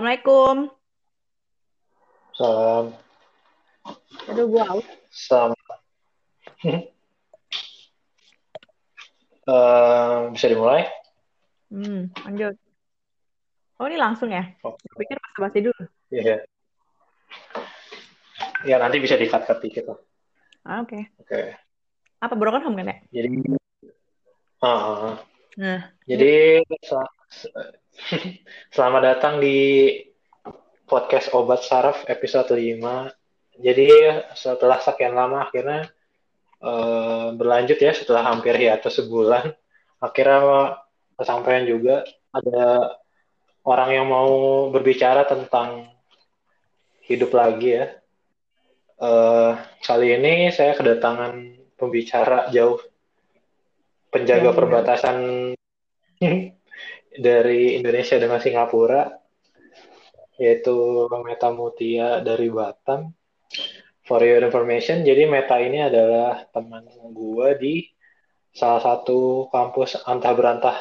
Assalamualaikum. Salam. Aduh, gua aus. Salam. Eh, bisa dimulai? Hmm, lanjut. Oh, ini langsung ya? Oh, Gue pikir basa-basi dulu. iya. Ya, nanti bisa di-cut-cut dikit lah. Ah, oke. Oke. Apa broken home kan ya? Jadi, ah, Nah, jadi sel- selamat datang di podcast Obat Saraf episode 5. Jadi, setelah sekian lama akhirnya eh, berlanjut ya setelah hampir hiatus sebulan. Akhirnya kesampaian juga ada orang yang mau berbicara tentang hidup lagi ya. Eh, kali ini saya kedatangan pembicara jauh penjaga Jauh. perbatasan dari Indonesia dengan Singapura yaitu Meta Mutia dari Batam. For your information, jadi Meta ini adalah teman gua di salah satu kampus antah berantah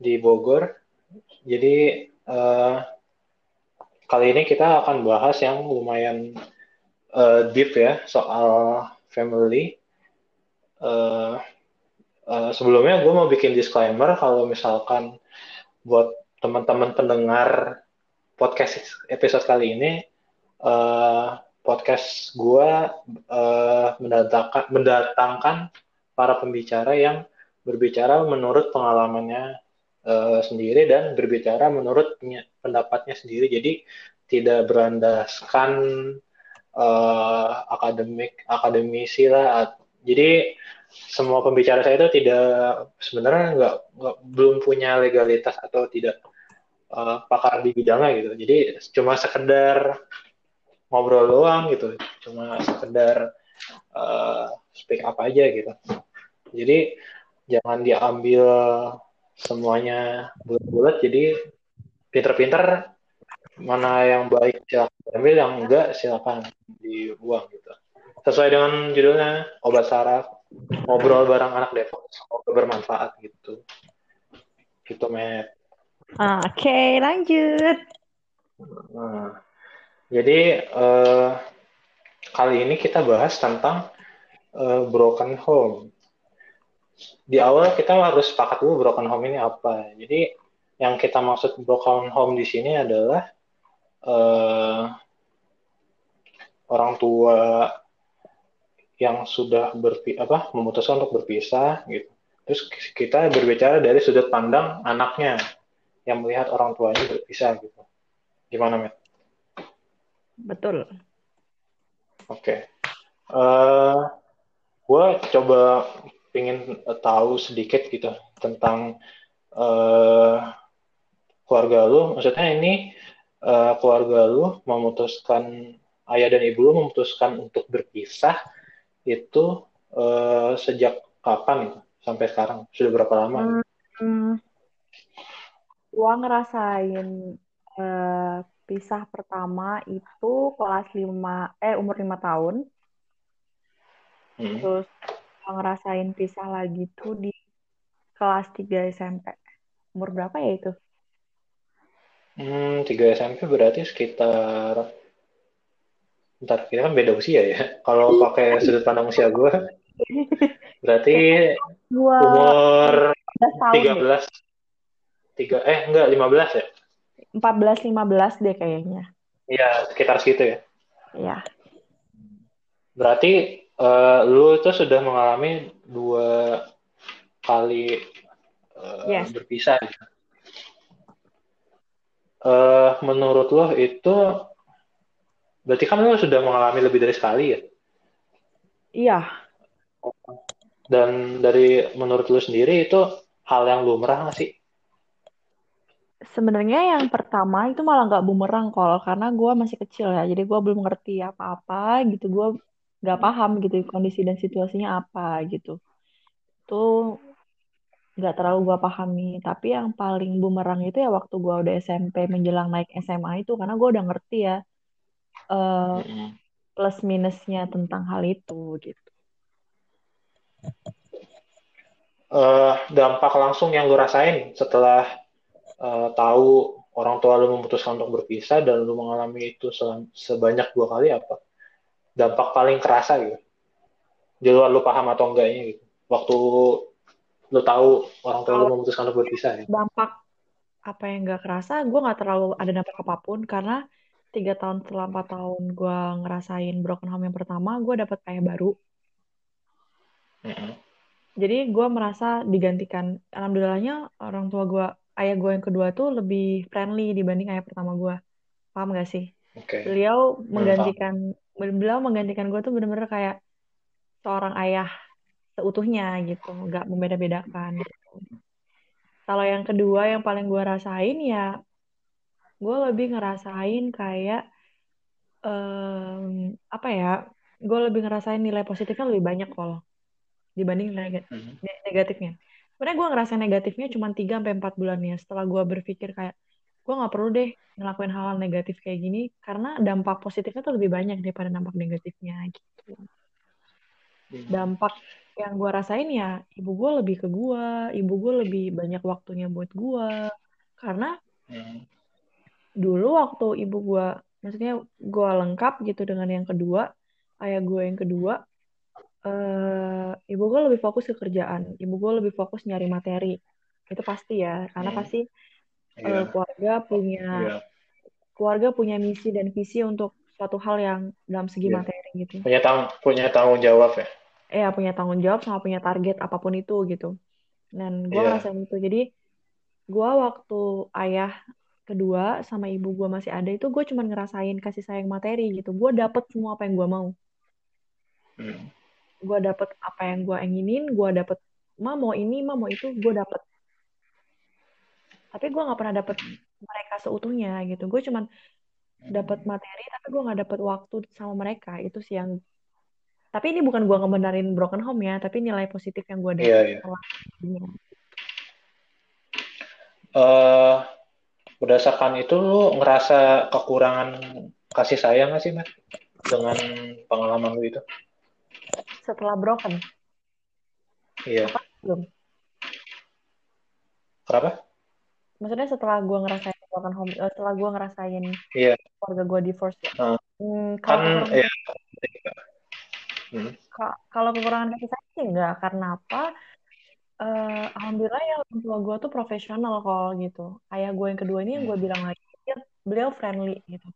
di Bogor. Jadi eh, kali ini kita akan bahas yang lumayan eh, deep ya soal family. Eh, eh, sebelumnya gue mau bikin disclaimer kalau misalkan buat teman-teman pendengar podcast episode kali ini eh, podcast gue eh, mendatangkan mendatangkan para pembicara yang berbicara menurut pengalamannya eh, sendiri dan berbicara menurut pendapatnya sendiri. Jadi tidak berandaskan eh, akademik akademisi lah. Jadi semua pembicara saya itu tidak sebenarnya nggak belum punya legalitas atau tidak eh, pakar di bidangnya gitu. Jadi cuma sekedar ngobrol doang gitu, cuma sekedar eh, speak up aja gitu. Jadi jangan diambil semuanya bulat-bulat. Jadi pinter-pinter mana yang baik silakan ambil, yang enggak silakan dibuang gitu. Sesuai dengan judulnya obat saraf ngobrol bareng anak Depok semoga bermanfaat gitu. Gitu. Ah, oke, lanjut. Nah, jadi eh, kali ini kita bahas tentang eh, broken home. Di awal kita harus sepakat dulu broken home ini apa. Jadi yang kita maksud broken home di sini adalah eh, orang tua yang sudah berpi apa memutuskan untuk berpisah gitu. Terus kita berbicara dari sudut pandang anaknya yang melihat orang tuanya berpisah gitu. Gimana, Met? Betul. Oke. Eh, gue coba pengen tahu sedikit gitu tentang eh, keluarga lu. Maksudnya ini eh, keluarga lu memutuskan ayah dan ibu lu memutuskan untuk berpisah itu eh, sejak kapan gitu? Sampai sekarang sudah berapa lama? gitu? Hmm, gua ngerasain eh, pisah pertama itu kelas 5 eh umur 5 tahun. Hmm. Terus gua ngerasain pisah lagi tuh di kelas 3 SMP. Umur berapa ya itu? Hmm, 3 SMP berarti sekitar Bentar, kita kan beda usia ya. Kalau pakai sudut pandang usia gue, berarti Gua umur 14 tahun deh. 13 tiga eh enggak 15 ya 14 15 deh kayaknya. iya sekitar segitu ya Ya. berarti eh, lu tuh sudah mengalami dua kali eh, Yes. berpisah. Eh, menurut lo itu berarti kan lo sudah mengalami lebih dari sekali ya? Iya, dan dari menurut lo sendiri itu hal yang lumrah nggak sih? Sebenarnya yang pertama itu malah nggak bumerang kalau karena gue masih kecil ya, jadi gue belum ngerti apa-apa gitu, gue nggak paham gitu kondisi dan situasinya apa gitu. Itu nggak terlalu gue pahami. Tapi yang paling bumerang itu ya waktu gue udah SMP menjelang naik SMA itu karena gue udah ngerti ya eh, Mm-mm. plus minusnya tentang hal itu gitu. Eh, dampak langsung yang lo rasain setelah eh, tahu orang tua lu memutuskan untuk berpisah dan lu mengalami itu sebanyak dua kali apa dampak paling kerasa gitu di luar lu paham atau enggaknya gitu waktu lu tahu orang tua lu memutuskan untuk berpisah ya? dampak apa yang gak kerasa gue nggak terlalu ada dampak apa pun karena tiga tahun setelah empat tahun gue ngerasain broken home yang pertama gue dapet ayah baru. Mm -hmm. jadi gue merasa digantikan. Alhamdulillahnya orang tua gue ayah gue yang kedua tuh lebih friendly dibanding ayah pertama gue paham gak sih? Okay. beliau menggantikan beliau menggantikan gue tuh bener-bener kayak seorang ayah seutuhnya gitu nggak membeda-bedakan. Kalau yang kedua yang paling gue rasain ya gue lebih ngerasain kayak um, apa ya gue lebih ngerasain nilai positifnya lebih banyak kalau dibanding neg mm-hmm. negatifnya sebenarnya gue ngerasain negatifnya cuma 3 sampai empat bulannya setelah gue berpikir kayak gue nggak perlu deh ngelakuin hal-hal negatif kayak gini karena dampak positifnya tuh lebih banyak daripada dampak negatifnya gitu mm-hmm. dampak yang gue rasain ya ibu gue lebih ke gue ibu gue lebih banyak waktunya buat gue karena mm-hmm dulu waktu ibu gue maksudnya gue lengkap gitu dengan yang kedua ayah gue yang kedua uh, ibu gue lebih fokus ke kerjaan ibu gue lebih fokus nyari materi itu pasti ya karena hmm. pasti uh, keluarga punya yeah. keluarga punya misi dan visi untuk suatu hal yang dalam segi yeah. materi gitu punya tang punya tanggung jawab ya Iya eh, punya tanggung jawab sama punya target apa pun itu gitu dan gue yeah. ngerasain itu jadi gue waktu ayah kedua sama ibu gue masih ada itu gue cuma ngerasain kasih sayang materi gitu. Gue dapet semua apa yang gue mau. Hmm. gue dapet apa yang gue inginin gue dapet ma mau ini ma mau itu gue dapet. Tapi gue nggak pernah dapet mereka seutuhnya gitu. Gue cuma dapet materi tapi gue nggak dapet waktu sama mereka. Itu sih yang tapi ini bukan gue ngebenarin broken home ya tapi nilai positif yang gue dapet yeah, yeah. uh, berdasarkan itu lu ngerasa kekurangan kasih sayang gak sih Matt dengan pengalaman lu itu? Setelah broken? Iya. Apa? belum. Kenapa? Maksudnya setelah gue ngerasain broken home uh, setelah gue ngerasain iya. keluarga gue divorce ya? Uh, hmm, kan iya. Hmm. kalau kekurangan kasih sayang sih enggak. Karena apa uh, alhamdulillah ya orang tua gue tuh profesional kok gitu. Ayah gue yang kedua ini yang gue hmm. bilang lagi ya, beliau friendly gitu.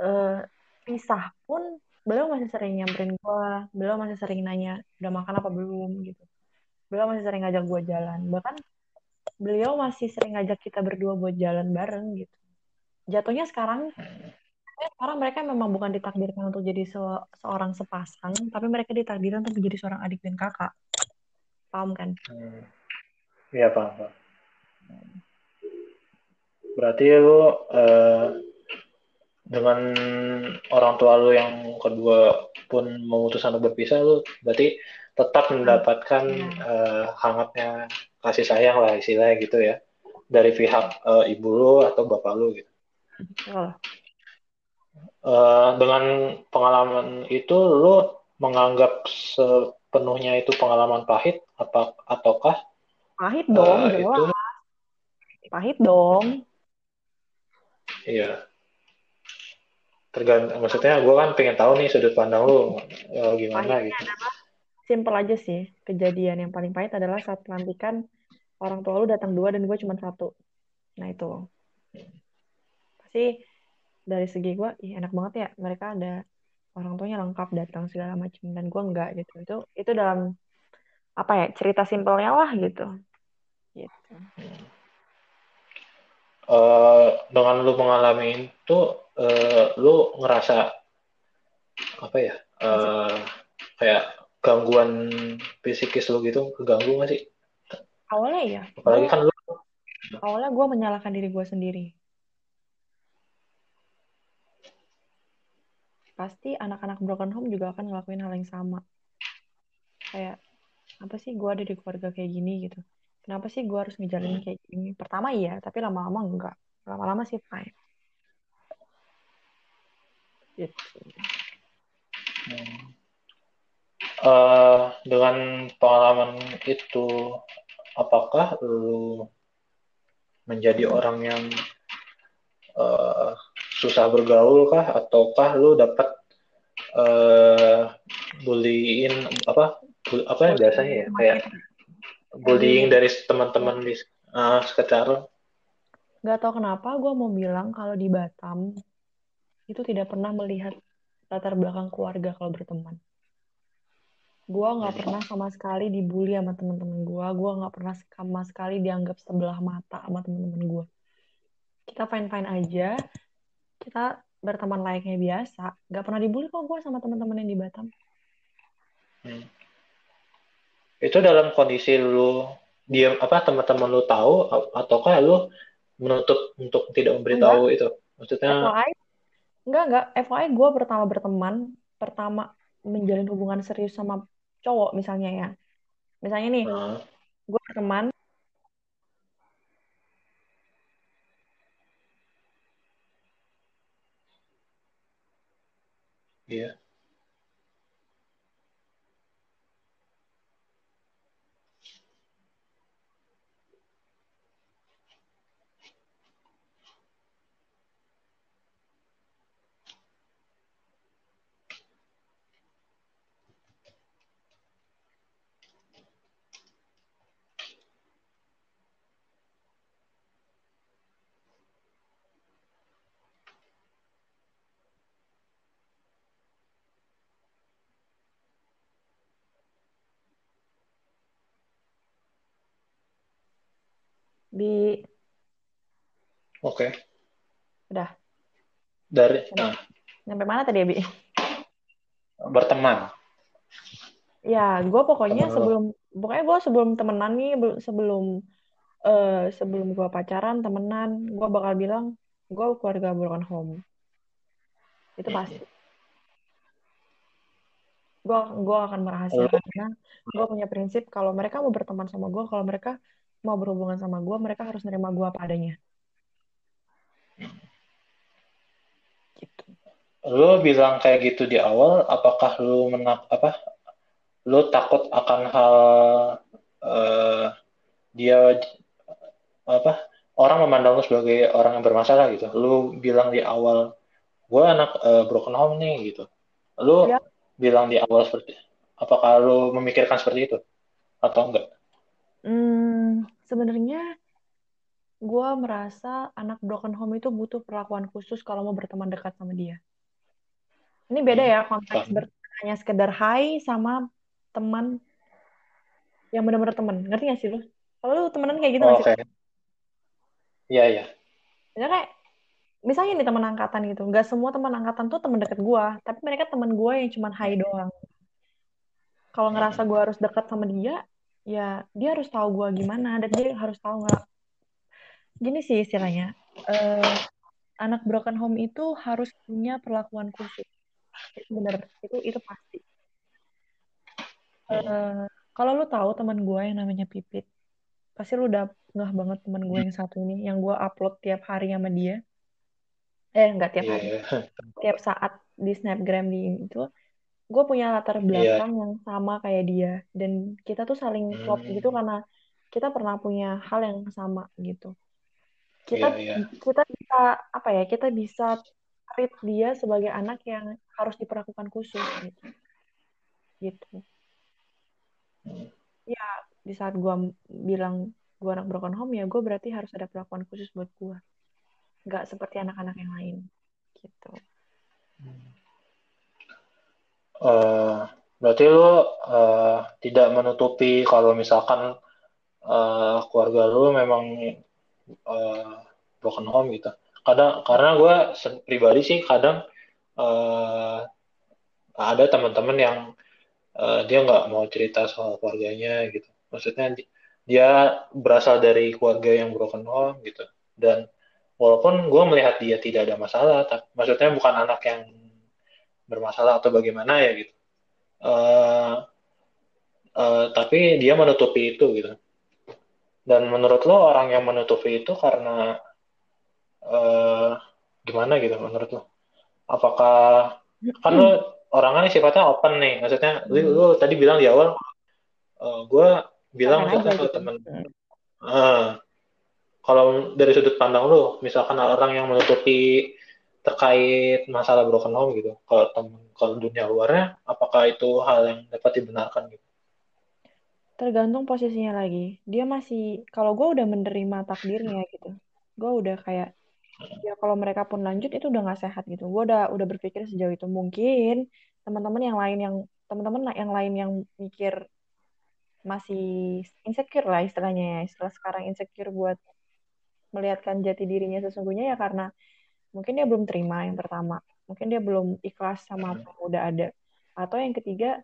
Uh, pisah pun beliau masih sering nyamperin gue beliau masih sering nanya udah makan apa belum? gitu. Beliau masih sering ngajak gue jalan. Bahkan beliau masih sering ngajak kita berdua buat jalan bareng gitu. Jatuhnya sekarang sekarang mereka memang bukan ditakdirkan untuk jadi se seorang sepasang tapi mereka ditakdirkan untuk menjadi seorang adik dan kakak paham kan hmm. iya hmm. paham, paham berarti lu uh, dengan orang tua lu yang kedua pun memutuskan untuk berpisah lu berarti tetap mendapatkan uh, hangatnya kasih sayang lah istilahnya gitu ya dari pihak uh, ibu lu atau bapak lu gitu oh. uh, dengan pengalaman itu lu menganggap sepenuhnya itu pengalaman pahit apa ataukah pahit dong uh, jelas. itu... pahit dong. Iya. Tergantung maksudnya gue kan pengen tahu nih sudut pandang lu uh, gimana Pahitnya gitu. simpel aja sih. Kejadian yang paling pahit adalah saat pelantikan orang tua lu datang dua dan gue cuma satu. Nah itu. Pasti dari segi gue ih enak banget ya mereka ada orang tuanya lengkap datang segala macam dan gue enggak gitu. Itu itu dalam apa ya cerita simpelnya lah gitu. Gitu. Uh, dengan lu mengalami itu uh, lu ngerasa apa ya uh, kayak gangguan psikis lu gitu keganggu gak sih? Awalnya ya apalagi kan lu awalnya gue menyalahkan diri gue sendiri. Pasti anak-anak broken home juga akan ngelakuin hal yang sama. Kayak apa sih gue ada di keluarga kayak gini gitu. Kenapa sih gue harus ngejalanin kayak gini? Pertama iya tapi lama-lama enggak. Lama-lama sih fine. Gitu. Uh, dengan pengalaman itu apakah lu menjadi orang yang uh, susah bergaul kah? Ataukah lu dapat uh, bullying apa apa yang biasanya ya kayak bullying dari teman-teman di uh, sekitar Gak tau kenapa gue mau bilang kalau di Batam itu tidak pernah melihat latar belakang keluarga kalau berteman. Gue nggak pernah sama sekali dibully sama teman-teman gue. Gue nggak pernah sama sekali dianggap sebelah mata sama teman-teman gue. Kita fine-fine aja. Kita berteman layaknya biasa. Gak pernah dibully kok gue sama teman-teman yang di Batam. Hmm. Itu dalam kondisi lu diam apa teman-teman lu tahu ataukah lu menutup untuk tidak memberitahu enggak. itu maksudnya FYI enggak enggak FYI gue pertama berteman pertama menjalin hubungan serius sama cowok misalnya ya misalnya nih uh. gue berteman Iya. Yeah. Bi. Oke. Okay. Udah. Dari. Sampai, sampai mana tadi ya, Bi? Berteman. Ya, gue pokoknya Temen sebelum, lo. pokoknya gue sebelum temenan nih, sebelum uh, sebelum gue pacaran, temenan, gue bakal bilang, gue keluarga broken home. Itu pasti. Gue gue akan merahasiakan karena gue punya prinsip kalau mereka mau berteman sama gue, kalau mereka mau berhubungan sama gue mereka harus nerima gue apa adanya. Gitu. Lo bilang kayak gitu di awal apakah lo menak apa? Lo takut akan hal uh, dia apa? Orang memandang lo sebagai orang yang bermasalah gitu. Lo bilang di awal gue anak uh, broken home nih gitu. Lo ya. bilang di awal seperti apakah lo memikirkan seperti itu? Atau enggak? Hmm, sebenarnya gue merasa anak broken home itu butuh perlakuan khusus kalau mau berteman dekat sama dia. Ini beda ya konteks bertanya sekedar hai sama teman yang benar-benar teman. Ngerti gak sih lu? Kalau lu temenan kayak gitu oh, Oke. Okay. Iya, iya. Ya kayak misalnya nih teman angkatan gitu. Gak semua teman angkatan tuh teman dekat gue, tapi mereka teman gue yang cuma hai doang. Kalau ngerasa gue harus dekat sama dia, ya dia harus tahu gue gimana dan dia harus tahu nggak. Gini sih istilahnya uh, anak broken home itu harus punya perlakuan khusus. Itu bener itu itu pasti. Uh, kalau lu tahu teman gue yang namanya Pipit pasti lu udah nggak banget teman gue yang satu ini yang gue upload tiap hari sama dia. Eh nggak tiap hari. Yeah. tiap saat di snapgram di itu gue punya latar iya. belakang yeah. yang sama kayak dia dan kita tuh saling klop hmm. gitu karena kita pernah punya hal yang sama gitu kita yeah, yeah. kita bisa apa ya kita bisa treat dia sebagai anak yang harus diperlakukan khusus gitu gitu hmm. ya di saat gue bilang gue anak broken home ya gue berarti harus ada perlakuan khusus buat gue nggak seperti anak-anak yang lain gitu hmm. Uh, berarti lo uh, tidak menutupi kalau misalkan uh, keluarga lo memang uh, broken home gitu. Kadang karena gue pribadi sih kadang uh, ada teman-teman yang uh, dia nggak mau cerita soal keluarganya gitu. Maksudnya dia berasal dari keluarga yang broken home gitu. Dan walaupun gue melihat dia tidak ada masalah, tapi, maksudnya bukan anak yang bermasalah atau bagaimana ya gitu. Uh, uh, tapi dia menutupi itu gitu. Dan menurut lo orang yang menutupi itu karena uh, gimana gitu menurut lo? Apakah kan lo orangnya sifatnya open nih, maksudnya lo, lo tadi bilang di awal, uh, gue bilang maksudnya ke temen, uh, kalau dari sudut pandang lu misalkan orang yang menutupi terkait masalah broken home gitu. Kalau temen kalau dunia luarnya apakah itu hal yang dapat dibenarkan gitu? Tergantung posisinya lagi. Dia masih kalau gue udah menerima takdirnya gitu gue udah kayak ya kalau mereka pun lanjut itu udah nggak sehat gitu. Gue udah udah berpikir sejauh itu. Mungkin teman-teman yang lain yang teman-teman yang lain yang mikir masih insecure lah istilahnya ya. Istilah sekarang insecure buat melihatkan jati dirinya sesungguhnya ya karena mungkin dia belum terima yang pertama. Mungkin dia belum ikhlas sama apa yang udah ada. Atau yang ketiga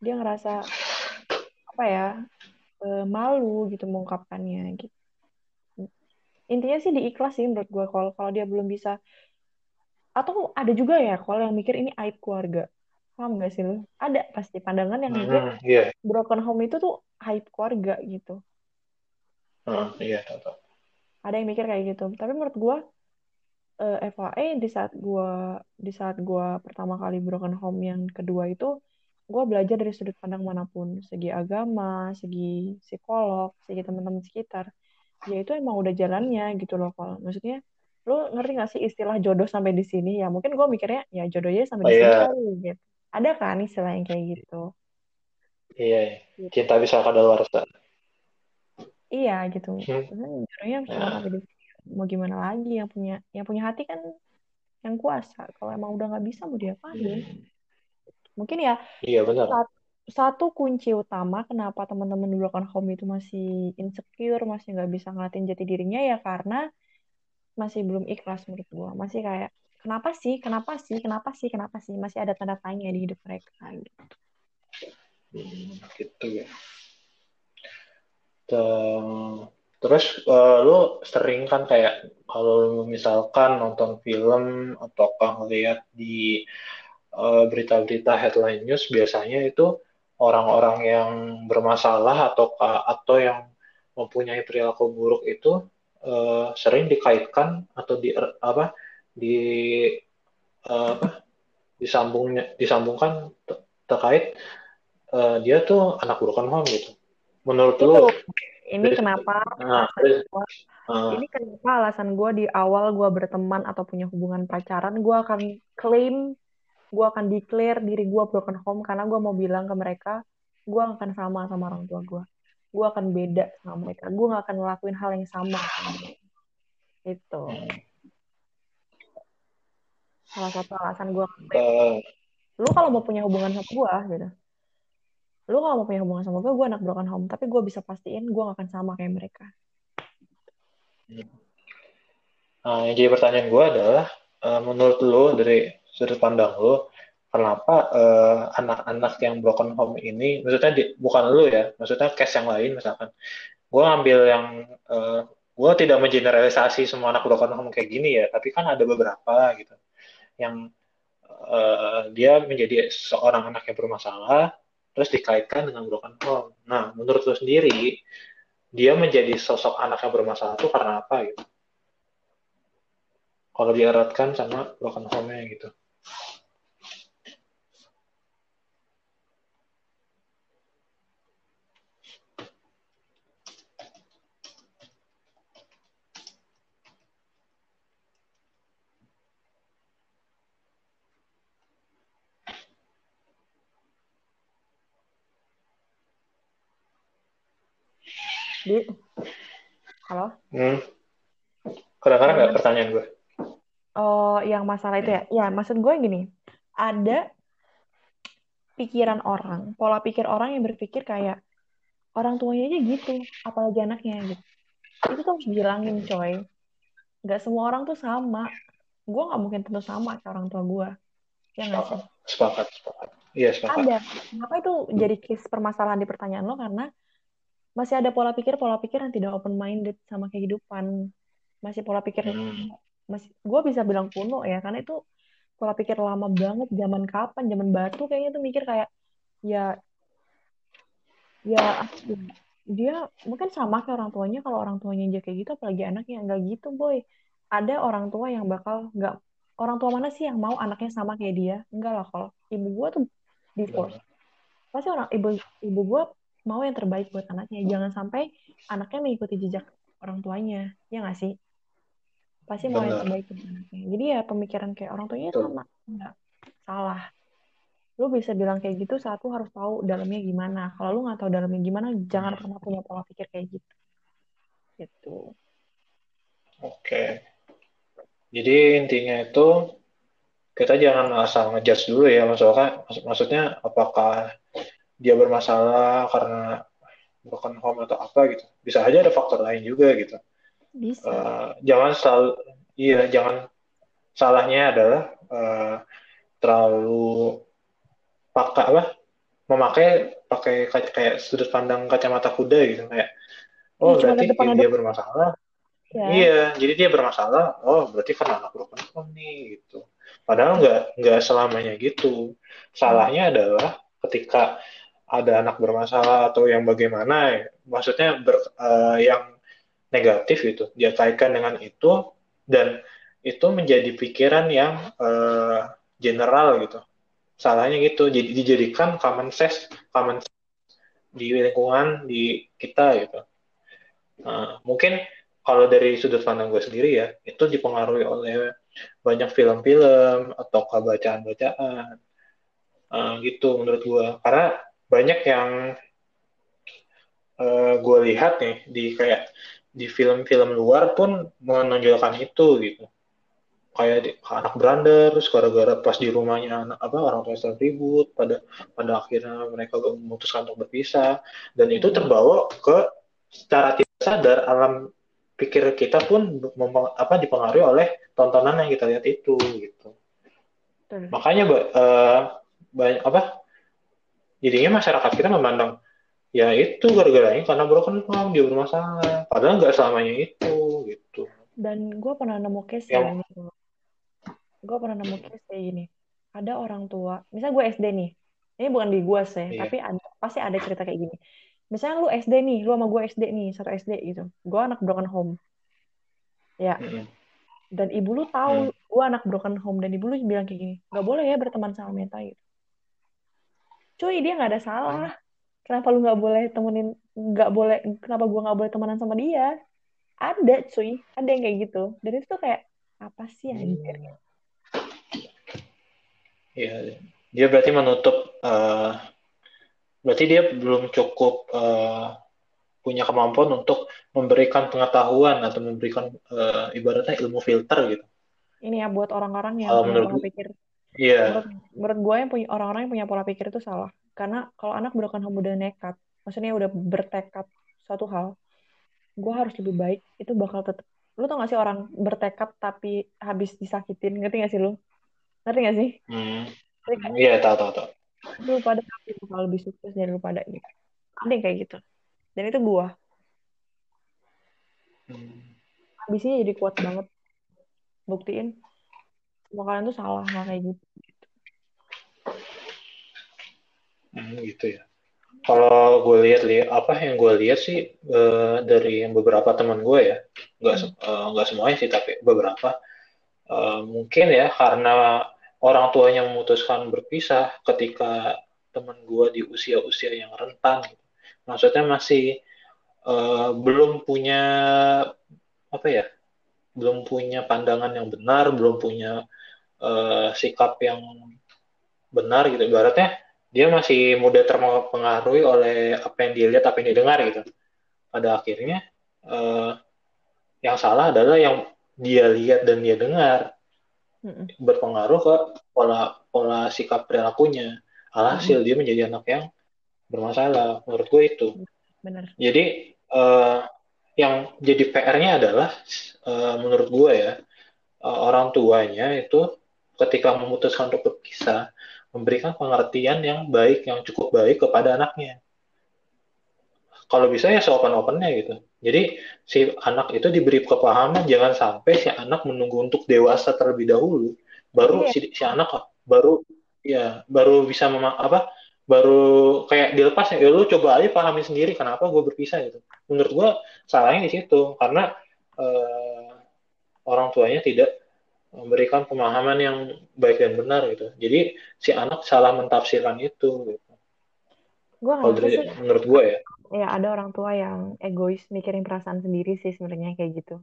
dia ngerasa apa ya e, malu gitu mengungkapkannya gitu. Intinya sih diikhlas sih menurut gue kalau kalau dia belum bisa. Atau ada juga ya kalau yang mikir ini aib keluarga. Paham gak sih lu? Ada pasti pandangan yang mikir Hmm, iya. broken home itu tuh aib keluarga gitu. Hmm, iya, tahu, tahu. ada yang mikir kayak gitu. Tapi menurut gue eh, FYI di saat gue di saat gue pertama kali broken home yang kedua itu gue belajar dari sudut pandang mana pun. Segi agama segi psikolog segi teman-teman sekitar. Ya itu emang udah jalannya gitu loh kalau maksudnya lu ngerti gak sih istilah jodoh sampai di sini? Ya mungkin gue mikirnya ya jodohnya sampai Oh di sini iya, kali gitu. Ada kan istilah yang kayak gitu? Iya. Gitu. cinta bisa kadaluarsa. iya gitu. Hmm, jodohnya cuma nah, sampai di sini mau gimana lagi yang punya yang punya hati kan yang kuasa kalau emang udah nggak bisa mau diapain hmm, mungkin ya iya benar. satu, satu kunci utama kenapa teman-teman di broken home itu masih insecure masih nggak bisa ngeliatin jati dirinya ya karena masih belum ikhlas menurut gua masih kayak kenapa sih kenapa sih kenapa sih kenapa sih masih ada tanda tanya di hidup mereka gitu. Hmm, gitu ya. Tem- Terus eh, lu sering kan kayak kalau lu misalkan nonton film ataukah ngeliat di eh, berita-berita headline news biasanya itu orang-orang yang bermasalah atau atau yang mempunyai perilaku buruk itu eh, sering dikaitkan atau di apa di apa disambungnya disambungkan te- terkait eh, dia tuh anak broken home gitu. Menurut lu Tuh, ini kenapa nah, gua eh, ini kenapa alasan gue di awal gue berteman atau punya hubungan pacaran gue akan claim gue akan declare diri gue broken home karena gue mau bilang ke mereka gue akan sama sama orang tua gue gue akan beda sama mereka. Gue gak akan ngelakuin hal yang sama itu. Salah satu alasan gue eh, lu kalau mau punya hubungan sama gue gitu lu kalau mau punya hubungan sama gue gue anak broken home. Tapi gue bisa pastiin gue gak akan sama kayak mereka. Nah, yang jadi pertanyaan gue adalah, eh, menurut lo dari sudut pandang lo, kenapa eh, anak-anak yang broken home ini, maksudnya di- bukan lo ya, maksudnya case yang lain misalkan, gue ngambil yang, eh, gue tidak mengeneralisasi semua anak broken home kayak gini ya, tapi kan ada beberapa gitu, yang eh, dia menjadi seorang anak yang bermasalah, terus dikaitkan dengan broken home. Nah, menurut lo sendiri, dia menjadi sosok anak yang bermasalah itu karena apa gitu? kalau dieratkan sama broken home-nya gitu. Di halo Hmm. Kadang-kadang nggak pertanyaan gue. Oh, yang masalah itu ya? Ya, maksud gue gini, ada pikiran orang, pola pikir orang yang berpikir kayak orang tuanya aja gitu, apalagi anaknya gitu. Itu tuh harus bilangin, coy. Gak semua orang tuh sama. Gue gak mungkin tentu sama kayak orang tua gue. Ya gak sih? Sepakat, sepakat, sepakat. Iya, sepakat. Ada. Kenapa itu jadi case permasalahan di pertanyaan lo? Karena masih ada pola pikir pola pikir yang tidak open minded sama kehidupan. Masih pola pikir Hmm. masih gue bisa bilang kuno ya karena itu pola pikir lama banget zaman kapan zaman batu kayaknya tuh mikir kayak ya ya dia mungkin sama kayak orang tuanya kalau orang tuanya aja kayak gitu apalagi anaknya nggak gitu boy ada orang tua yang bakal nggak orang tua mana sih yang mau anaknya sama kayak dia enggak lah kalau ibu gue tuh divorce pasti orang ibu ibu gue mau yang terbaik buat anaknya. Jangan sampai anaknya mengikuti jejak orang tuanya. Ya nggak sih? Pasti mau yang terbaik untuk anaknya. Jadi ya pemikiran kayak orang tuanya Betul. sama nggak salah. Lu bisa bilang kayak gitu saat lu harus tahu dalamnya gimana. Kalau lu nggak tahu dalamnya gimana jangan hmm. pernah punya pola pikir kayak gitu. Gitu. Oke. Jadi intinya itu kita jangan asal ngejudge dulu ya maksudnya maksudnya apakah dia bermasalah karena broken home atau apa gitu. Bisa aja ada faktor lain juga gitu. Bisa. Uh, jangan selalu iya jangan salahnya adalah uh, terlalu pakai apa memakai pakai kayak sudut pandang kacamata kuda gitu. Kayak oh ya, berarti dia bermasalah. Ya. iya jadi dia bermasalah. Oh berarti karena anak broken home nih gitu. Padahal nggak nggak selamanya gitu. Salahnya adalah ketika ada anak bermasalah atau yang bagaimana, ya, maksudnya ber, uh, yang negatif itu dia kaitkan dengan itu dan itu menjadi pikiran yang uh, general gitu. Salahnya gitu, jadi dijadikan common sense, common sense di lingkungan di kita gitu. Uh, mungkin kalau dari sudut pandang gue sendiri ya, itu dipengaruhi oleh banyak film-film atau bacaan-bacaan uh, gitu menurut gue karena banyak yang uh, eh, gue lihat nih di kayak di film-film luar pun menonjolkan itu gitu kayak di, anak beranda terus gara-gara pas di rumahnya anak apa orang tua sedang ribut pada pada akhirnya mereka memutuskan untuk berpisah dan itu terbawa ke secara tidak sadar alam pikir kita pun apa dipengaruhi oleh tontonan yang kita lihat itu gitu. Hmm. Makanya uh, banyak apa? Jadinya masyarakat kita memandang ya itu gara-gara ini karena broken home dia bermasalah. Padahal nggak selamanya itu gitu. Dan gue pernah nemu case yang gue pernah nemu case kayak gini. Ada orang tua, misalnya gue SD nih, ini bukan di gue sih, iya. tapi ada, pasti ada cerita kayak gini misalnya lu SD nih lu sama gue SD nih satu SD gitu gue anak broken home ya dan ibu lu tahu mm. gue anak broken home dan ibu lu bilang kayak gini nggak boleh ya berteman sama Meta gitu cuy dia nggak ada salah kenapa lu nggak boleh temenin nggak boleh kenapa gue nggak boleh temenan sama dia ada cuy ada yang kayak gitu dan itu tuh kayak apa sih anjir hmm. Iya, dia berarti menutup uh, berarti dia belum cukup uh, punya kemampuan untuk memberikan pengetahuan atau memberikan uh, ibaratnya ilmu filter gitu. Ini ya buat orang-orang yang uh, pikir. Iya. Menurut, menurut gue yang punya orang-orang yang punya pola pikir itu salah. Karena kalau anak bukan udah nekat, maksudnya udah bertekad suatu hal, gue harus lebih baik, itu bakal tetap. Lu tau gak sih orang bertekad tapi habis disakitin, ngerti gak sih lu? Ngerti gak sih? Hmm. Iya, tahu tahu tahu lu pada pasti bakal lebih sukses dari lu pada gitu ada yang kayak gitu dan itu gua hmm. habisnya jadi kuat banget buktiin semua kalian tuh salah nggak kayak gitu. Hmm, gitu ya. Kalau gue lihat lihat apa yang gue lihat sih uh, dari beberapa teman gue ya nggak uh, nggak semuanya sih tapi beberapa uh, mungkin ya karena orang tuanya memutuskan berpisah ketika teman gue di usia-usia yang rentan. Maksudnya masih uh, belum punya apa ya belum punya pandangan yang benar belum punya uh, sikap yang benar gitu ibaratnya dia masih mudah terpengaruhi oleh apa yang dia lihat apa yang dia dengar gitu pada akhirnya uh, yang salah adalah yang dia lihat dan dia dengar berpengaruh ke pola pola sikap perilakunya. Alhasil dia menjadi anak yang bermasalah. Menurut gue itu. Benar. Jadi uh, yang jadi PR-nya adalah uh, menurut gue ya uh, orang tuanya itu ketika memutuskan untuk berpisah memberikan pengertian yang baik yang cukup baik kepada anaknya. Kalau bisa ya seopen-opennya gitu. Jadi si anak itu diberi kepahaman jangan sampai si anak menunggu untuk dewasa terlebih dahulu baru yeah. si, si anak baru ya baru bisa mema apa baru kayak dilepas ya lu coba aja pahami sendiri kenapa gue berpisah gitu menurut gue salahnya di situ karena uh, orang tuanya tidak memberikan pemahaman yang baik dan benar gitu jadi si anak salah mentafsirkan itu gitu. Gua Kalau menurut gue ya ya ada orang tua yang egois mikirin perasaan sendiri sih sebenarnya kayak gitu.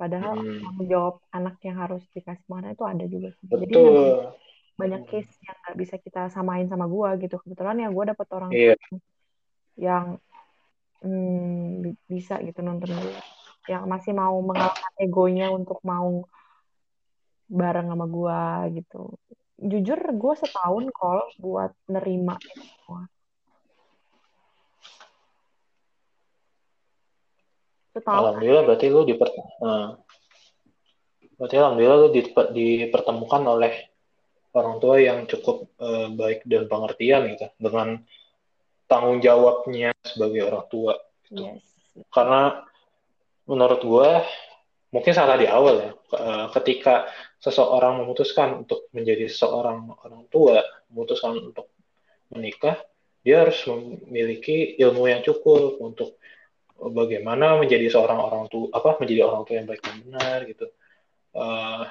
Padahal Hmm, tanggung jawab anak yang harus dikasih mana itu ada juga sih. Jadi betul. banyak Hmm, case yang nggak bisa kita samain sama gua gitu. Kebetulan ya gua dapet orang Iya, yang hmm, bi- bisa gitu nonton gua, yang masih mau mengalahkan egonya untuk mau bareng sama gua gitu. Jujur gua setahun call buat nerima itu semua. Setahun alhamdulillah berarti lu diper, nah, berarti alhamdulillah lu diper- dipertemukan oleh orang tua yang cukup eh, baik dan pengertian gitu dengan tanggung jawabnya sebagai orang tua gitu. yes. Karena menurut gue mungkin salah di awal ya. Eh, Ketika seseorang memutuskan untuk menjadi seorang orang tua, memutuskan untuk menikah, dia harus memiliki ilmu yang cukup untuk bagaimana menjadi seorang orang tua, apa menjadi orang tua yang baik dan benar gitu. Eh,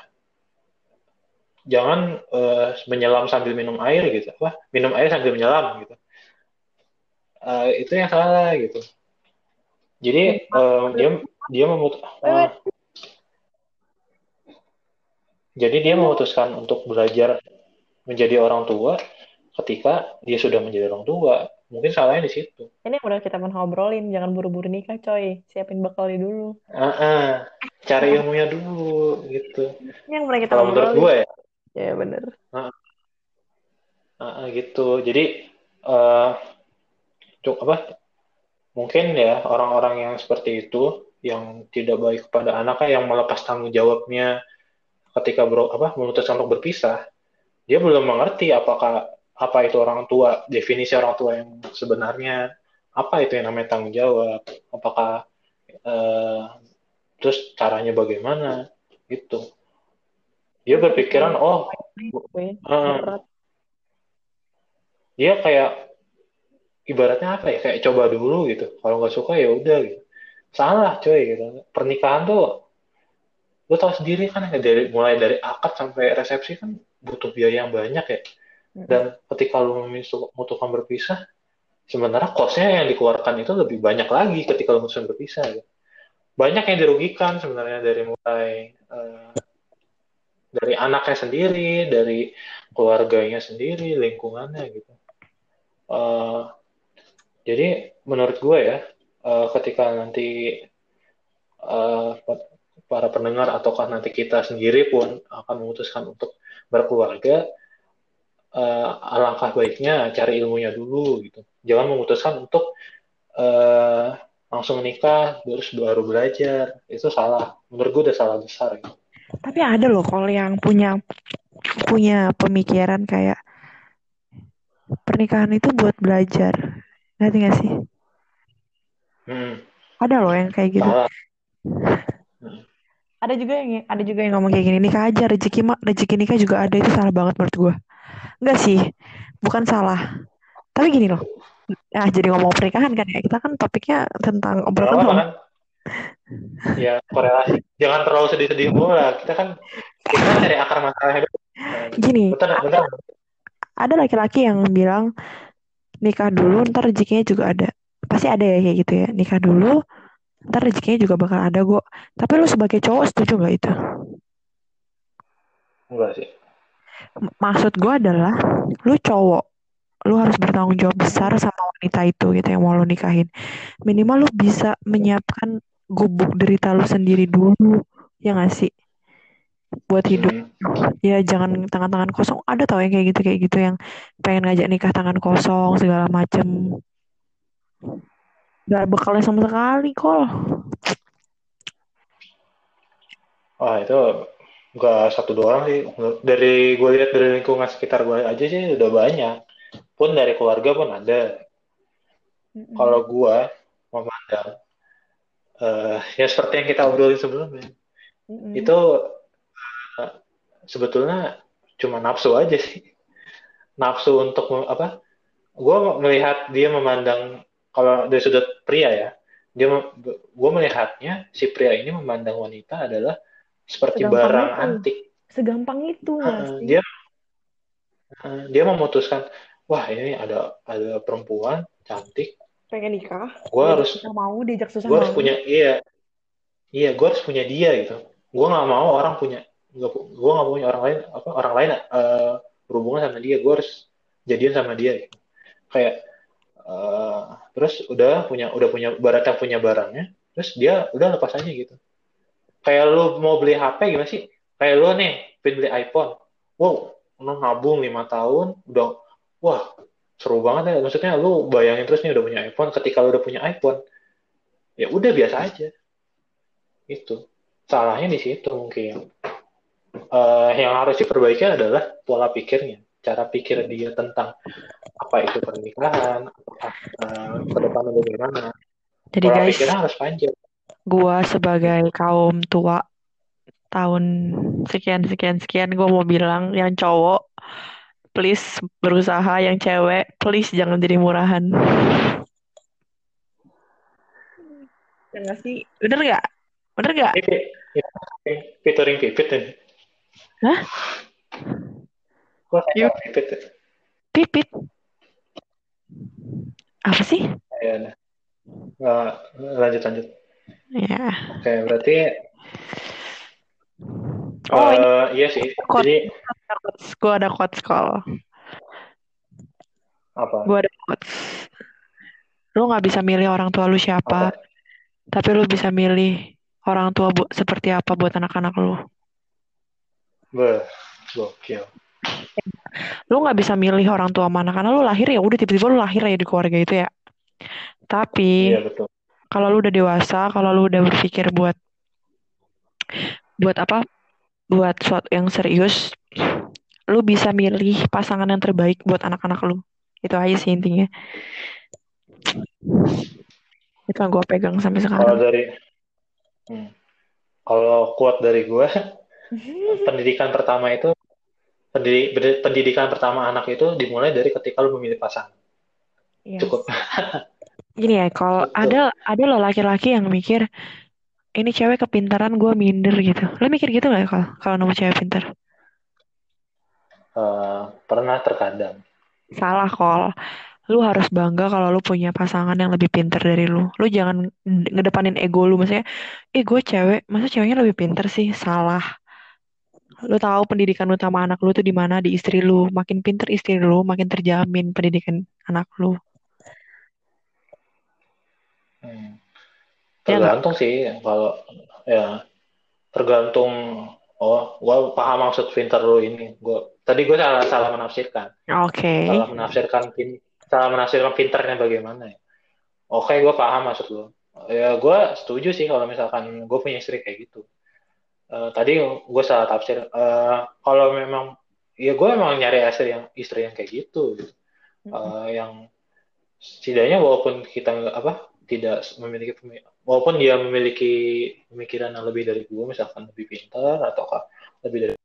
jangan eh, menyelam sambil minum air gitu, apa minum air sambil menyelam gitu. Eh, itu yang salah gitu. Jadi eh, dia dia memut Wait, eh, wait. Jadi dia memutuskan untuk belajar menjadi orang tua ketika dia sudah menjadi orang tua. Mungkin salahnya di situ. Ini yang udah kita pernah ngobrolin, jangan buru-buru nikah coy, siapin bekalnya dulu. Ah, ah, cari ilmunya dulu gitu. Ini yang pernah kita Kalau menurut gue ya, Ya bener. ah, ah, gitu. Jadi eh cuk- apa? Mungkin ya orang-orang yang seperti itu yang tidak baik kepada anaknya yang melepas tanggung jawabnya ketika bro apa memutuskan untuk berpisah, dia belum mengerti apakah apa itu orang tua, definisi orang tua yang sebenarnya, apa itu yang namanya tanggung jawab, apakah eh, terus caranya bagaimana gitu. Dia berpikiran oh Gue, eh, berat. dia kayak ibaratnya apa ya kayak coba dulu gitu. Kalau nggak suka ya udah gitu. Salah coy gitu. Pernikahan tuh lu tahu sendiri kan dari mulai dari akad sampai resepsi kan butuh biaya yang banyak ya. Dan ketika lu memutuskan berpisah, sebenarnya kosnya yang dikeluarkan itu lebih banyak lagi ketika lu memutuskan berpisah. Ya. Banyak yang dirugikan sebenarnya dari mulai eh, dari anaknya sendiri, dari keluarganya sendiri, lingkungannya gitu. Eh, jadi menurut gue ya, eh, ketika nanti eh, para pendengar ataukah nanti kita sendiri pun akan memutuskan untuk berkeluarga, eh, alangkah baiknya cari ilmunya dulu gitu. Jangan memutuskan untuk eh, langsung menikah terus baru belajar. Itu salah. Menurut gue udah salah besar. Gitu. Tapi ada loh kalau yang punya punya pemikiran kayak pernikahan itu buat belajar. Ngerti gak sih? Hmm, Ada loh yang kayak gitu. salah. Ada juga yang ada juga yang ngomong kayak gini, nikah aja rezeki mak rezeki nikah juga ada itu salah banget menurut gua. Enggak sih, bukan salah. Tapi gini loh. Nah, jadi ngomong pernikahan kan ya. Kita kan topiknya tentang obrolan kan? Ya korelasi. Jangan terlalu sedih-sedih mulu lah. Kita kan kita kan cari akar masalahnya. Gini, Betul, betul. ada laki-laki yang bilang nikah dulu ntar rezekinya juga ada. Pasti ada ya kayak gitu ya. Nikah dulu ntar rezekinya juga bakal ada kok. Tapi lu sebagai cowok setuju nggak itu? Enggak sih. M- Maksud gue adalah lu cowok, lu harus bertanggung jawab besar sama wanita itu gitu yang mau lu nikahin. Minimal lu bisa menyiapkan gubuk derita lu sendiri dulu, ya nggak sih? Buat hidup. Hmm. Ya jangan tangan-tangan kosong. Ada tau yang kayak gitu kayak gitu yang pengen ngajak nikah tangan kosong segala macem. Gak bekalnya sama sekali kol. Wah itu nggak satu dua orang sih. Dari gue lihat dari lingkungan sekitar gue aja sih udah banyak. Pun dari keluarga pun ada. Kalau gue memandang, eh, ya seperti yang kita obrolin sebelumnya, Mm-mm. itu eh, sebetulnya cuma nafsu aja sih. Nafsu untuk apa? Gue melihat dia memandang kalau dari sudut pria ya, dia gue melihatnya si pria ini memandang wanita adalah seperti Segampang barang itu. antik. Segampang itu Uh, dia uh, dia memutuskan, wah ini ada ada perempuan cantik, pengen nikah? Gue harus susah mau diajak susah gue harus punya iya. Iya gue harus punya dia gitu. Gue nggak mau orang punya gue nggak punya orang lain apa orang lain uh, berhubungan sama dia. Gue harus jadian sama dia gitu. kayak uh, terus udah punya udah punya baratnya punya barangnya terus dia udah lepas aja gitu. Kayak lu mau beli HP gimana sih? Kayak lu nih pengen beli iPhone. Wow lu nabung lima tahun udah wah seru banget ya. Maksudnya lu bayangin terus nih udah punya iPhone ketika lu udah punya iPhone ya udah biasa aja. Itu salahnya di situ mungkin. Uh, yang harus diperbaiki adalah pola pikirnya cara pikir dia tentang apa itu pernikahan apakah uh, ke depannya bagaimana jadi pola guys harus panjang. gua sebagai kaum tua tahun sekian sekian sekian gue mau bilang yang cowok please berusaha yang cewek please jangan jadi murahan. Ya gak sih. Bener gak bener gak featuring pipit ini hah Kok pipit ya? pipit apa sih ya uh, lanjut lanjut ya oke berarti Oh, uh, iya sih. Jadi gue ada quotes call. Apa? Gue ada quotes. Lu nggak bisa milih orang tua lu siapa, apa? tapi lu bisa milih orang tua bu seperti apa buat anak-anak lu. Beh, gokil. Lu nggak bisa milih orang tua mana karena lu lahir ya udah tiba-tiba lu lahir ya di keluarga itu ya. Tapi iya, betul. kalau lu udah dewasa, kalau lu udah berpikir buat buat apa buat suatu yang serius lu bisa milih pasangan yang terbaik buat anak-anak lu itu aja sih intinya itu yang gue pegang sampai sekarang kalau dari hmm, kalau kuat dari gue pendidikan pertama itu pendidik, pendidikan pertama anak itu dimulai dari ketika lu memilih pasangan. Yes. cukup. Gini ya kalau ada ada lo laki-laki yang mikir ini cewek kepintaran gue minder gitu. Lo mikir gitu gak kalau kalau nemu cewek pintar? Uh, pernah terkadang. Salah kol. Lu harus bangga kalau lu punya pasangan yang lebih pintar dari lu. Lu jangan ngedepanin ego lu. Maksudnya eh gue cewek. Masa ceweknya lebih pintar sih? Salah lu tahu pendidikan utama anak lu tuh di mana? Di istri lu. Makin pintar istri lu makin terjamin pendidikan anak lu. Hmm. Ya tergantung ya, sih kalau ya tergantung oh gua paham maksud pinter lu ini. Gua tadi gue salah salah menafsirkan. Oke. Okay. salah menafsirkan pin salah menafsirkan pinternya bagaimana ya. Oke okay, gue paham maksud lu. Ya gue setuju sih kalau misalkan gue punya istri kayak gitu uh, tadi gue salah tafsir uh, kalau memang ya gue emang nyari istri yang istri yang kayak gitu. Uh, yang setidaknya walaupun kita apa tidak memiliki walaupun dia memiliki pemikiran yang lebih dari gue misalkan lebih pintar ataukah lebih dari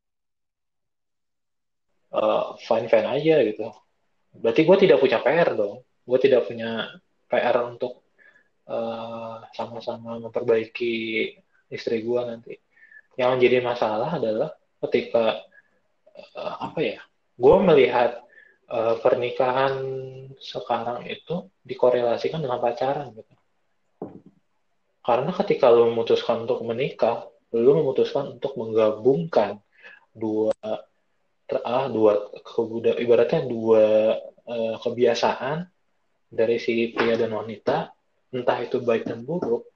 uh, fine fine aja gitu. Berarti gue tidak punya PR dong. Gue tidak punya PR untuk uh, sama-sama memperbaiki istri gue nanti yang jadi masalah adalah ketika uh, apa ya gue melihat uh, pernikahan sekarang itu dikorelasikan dengan pacaran gitu. Karena ketika lo memutuskan untuk menikah, lo memutuskan untuk menggabungkan dua ah dua kebudayaan ibaratnya dua uh, kebiasaan dari si pria dan wanita, entah itu baik dan buruk,